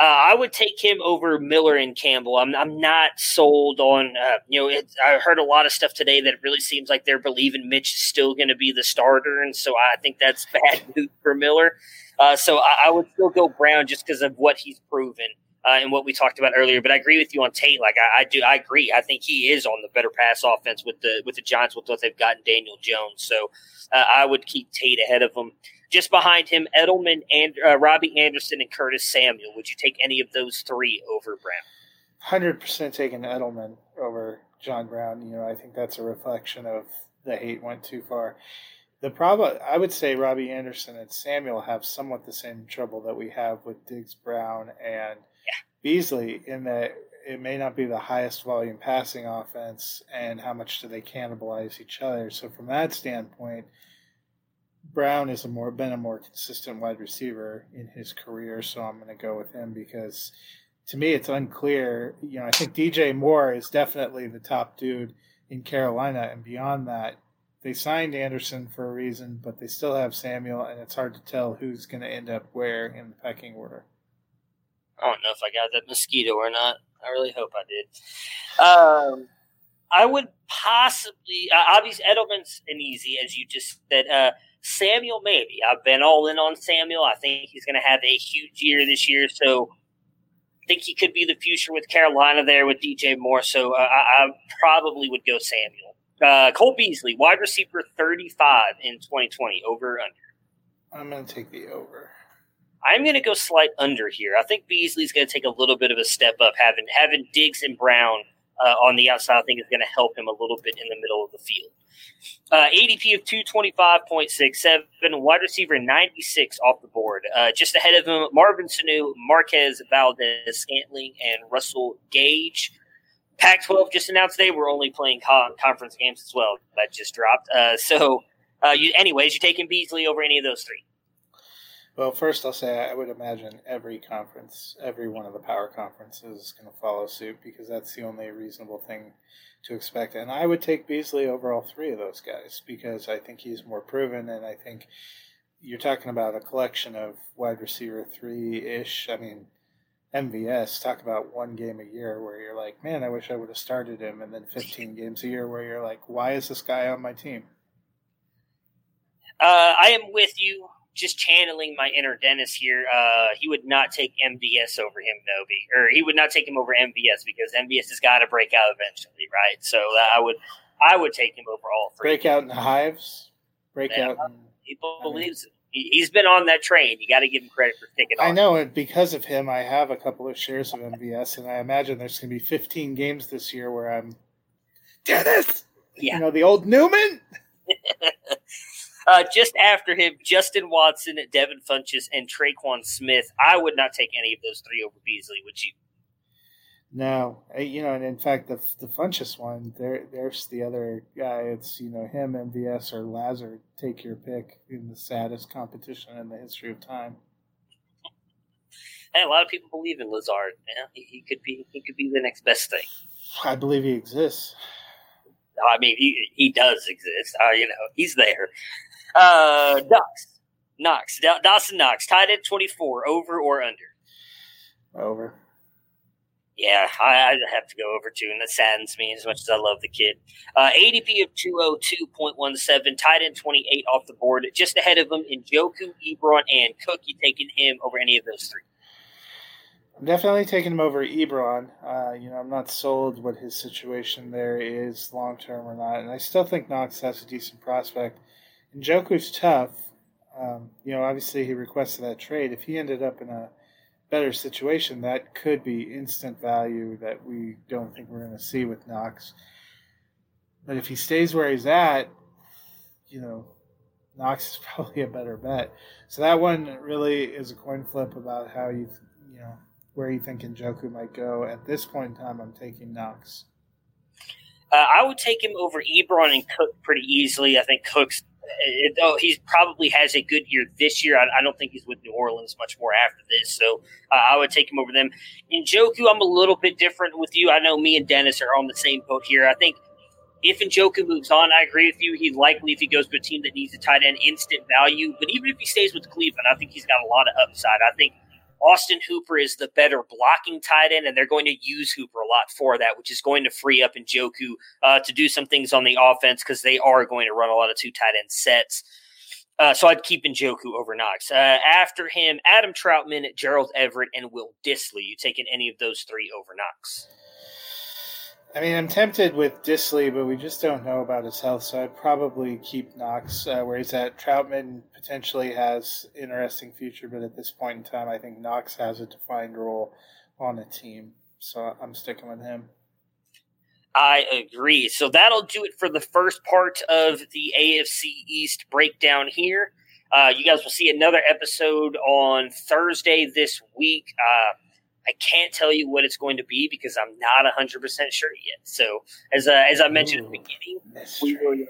Uh, I would take him over Miller and Campbell. I'm, I'm not sold on, uh, you know, it, I heard a lot of stuff today that really seems like they're believing Mitch is still going to be the starter. And so I think that's [LAUGHS] bad news for Miller. Uh, so I, I, would still go Brown just because of what he's proven uh, and what we talked about earlier. But I agree with you on Tate. Like I, I, do, I agree. I think he is on the better pass offense with the with the Giants with what they've gotten Daniel Jones. So uh, I would keep Tate ahead of him. Just behind him, Edelman and uh, Robbie Anderson and Curtis Samuel. Would you take any of those three over Brown? Hundred percent taking Edelman over John Brown. You know, I think that's a reflection of the hate went too far. The problem, I would say, Robbie Anderson and Samuel have somewhat the same trouble that we have with Diggs, Brown, and. Beasley, in that it may not be the highest volume passing offense, and how much do they cannibalize each other? So, from that standpoint, Brown has more been a more consistent wide receiver in his career, so I'm going to go with him because to me it's unclear. You know, I think DJ Moore is definitely the top dude in Carolina, and beyond that, they signed Anderson for a reason, but they still have Samuel, and it's hard to tell who's going to end up where in the pecking order. I don't know if I got that mosquito or not. I really hope I did. Um, I would possibly, uh, obviously, Edelman's an easy, as you just said. Uh, Samuel, maybe. I've been all in on Samuel. I think he's going to have a huge year this year. So I think he could be the future with Carolina there with DJ Moore. So uh, I, I probably would go Samuel. Uh, Cole Beasley, wide receiver 35 in 2020, over under? I'm going to take the over. I'm going to go slight under here. I think Beasley's going to take a little bit of a step up. Having having Diggs and Brown uh, on the outside, I think is going to help him a little bit in the middle of the field. Uh, ADP of 225.67, wide receiver 96 off the board. Uh, just ahead of him, Marvin Sanu, Marquez Valdes Scantling, and Russell Gage. Pac 12 just announced today we're only playing con- conference games as well. That just dropped. Uh, so, uh, you, anyways, you're taking Beasley over any of those three? Well, first I'll say I would imagine every conference, every one of the power conferences is going to follow suit because that's the only reasonable thing to expect. And I would take Beasley over all three of those guys because I think he's more proven, and I think you're talking about a collection of wide receiver three ish. I mean, MVS, talk about one game a year where you're like, man, I wish I would have started him, and then 15 games a year where you're like, why is this guy on my team? Uh, I am with you. Just channeling my inner Dennis here. Uh, he would not take MVS over him, Noby, or he would not take him over MVS because MVS has got to break out eventually, right? So uh, I would, I would take him over all three. Break out in the hives. Break out. In, people believes it he's been on that train. You got to give him credit for sticking. I know, and because of him, I have a couple of shares of MVS, and I imagine there's going to be 15 games this year where I'm Dennis. Yeah, you know the old Newman. [LAUGHS] uh, just after him, Justin Watson, Devin Funchess, and Tre'Quan Smith. I would not take any of those three over Beasley. Would you? No, you know, and in fact, the the Funchess one, there, there's the other guy. It's you know him, MVS or Lazard. Take your pick in the saddest competition in the history of time. Hey, a lot of people believe in Lazard. Yeah, he, he could be he could be the next best thing. I believe he exists. I mean, he he does exist. Uh, you know, he's there. Uh, Knox, Knox, Dawson Knox, tied at twenty four, over or under? Over. Yeah, I, I have to go over too, and that saddens me as much as I love the kid. Uh, ADP of 202.17, tied in 28 off the board, just ahead of him in Njoku, Ebron, and Cook. You taking him over any of those three? I'm definitely taking him over Ebron. Uh, you know, I'm not sold what his situation there is long term or not, and I still think Knox has a decent prospect. Njoku's tough. Um, you know, obviously he requested that trade. If he ended up in a better situation, that could be instant value that we don't think we're going to see with Knox. But if he stays where he's at, you know, Knox is [LAUGHS] probably a better bet. So that one really is a coin flip about how you, you know, where you think Njoku might go. At this point in time, I'm taking Knox. Uh, I would take him over Ebron and Cook pretty easily. I think Cook's though he probably has a good year this year. I, I, don't think he's with New Orleans much more after this, so uh, I would take him over them. Njoku, I'm a little bit different with you. I know me and Dennis are on the same boat here. I think if Njoku moves on, I agree with you. He's likely, if he goes to a team that needs a tight end, instant value. But even if he stays with Cleveland, I think he's got a lot of upside. I think Austin Hooper is the better blocking tight end, and they're going to use Hooper a lot for that, which is going to free up Njoku uh, to do some things on the offense because they are going to run a lot of two tight end sets. Uh, so I'd keep Njoku over Knox. Uh, after him, Adam Trautman, Gerald Everett, and Will Dissly. You taking any of those three over Knox? I mean, I'm tempted with Dissly, but we just don't know about his health, so I'd probably keep Knox uh, where he's at. Trautman potentially has interesting future, but at this point in time, I think Knox has a defined role on a team, so I'm sticking with him. I agree. So that'll do it for the first part of the AFC East breakdown here. Uh, you guys will see another episode on Thursday this week. Uh, I can't tell you what it's going to be because I'm not 100% sure yet. So, as uh, as I mentioned Ooh, at the beginning, we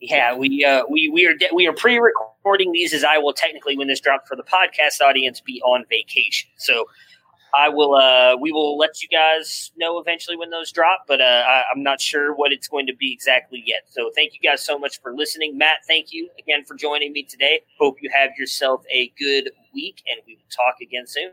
yeah, we uh, we we are de- we are pre-recording these as I will technically when this drops for the podcast audience be on vacation. So, I will uh, we will let you guys know eventually when those drop, but uh, I, I'm not sure what it's going to be exactly yet. So, thank you guys so much for listening. Matt, thank you again for joining me today. Hope you have yourself a good week, and we will talk again soon.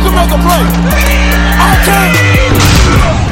can make a play? I can't.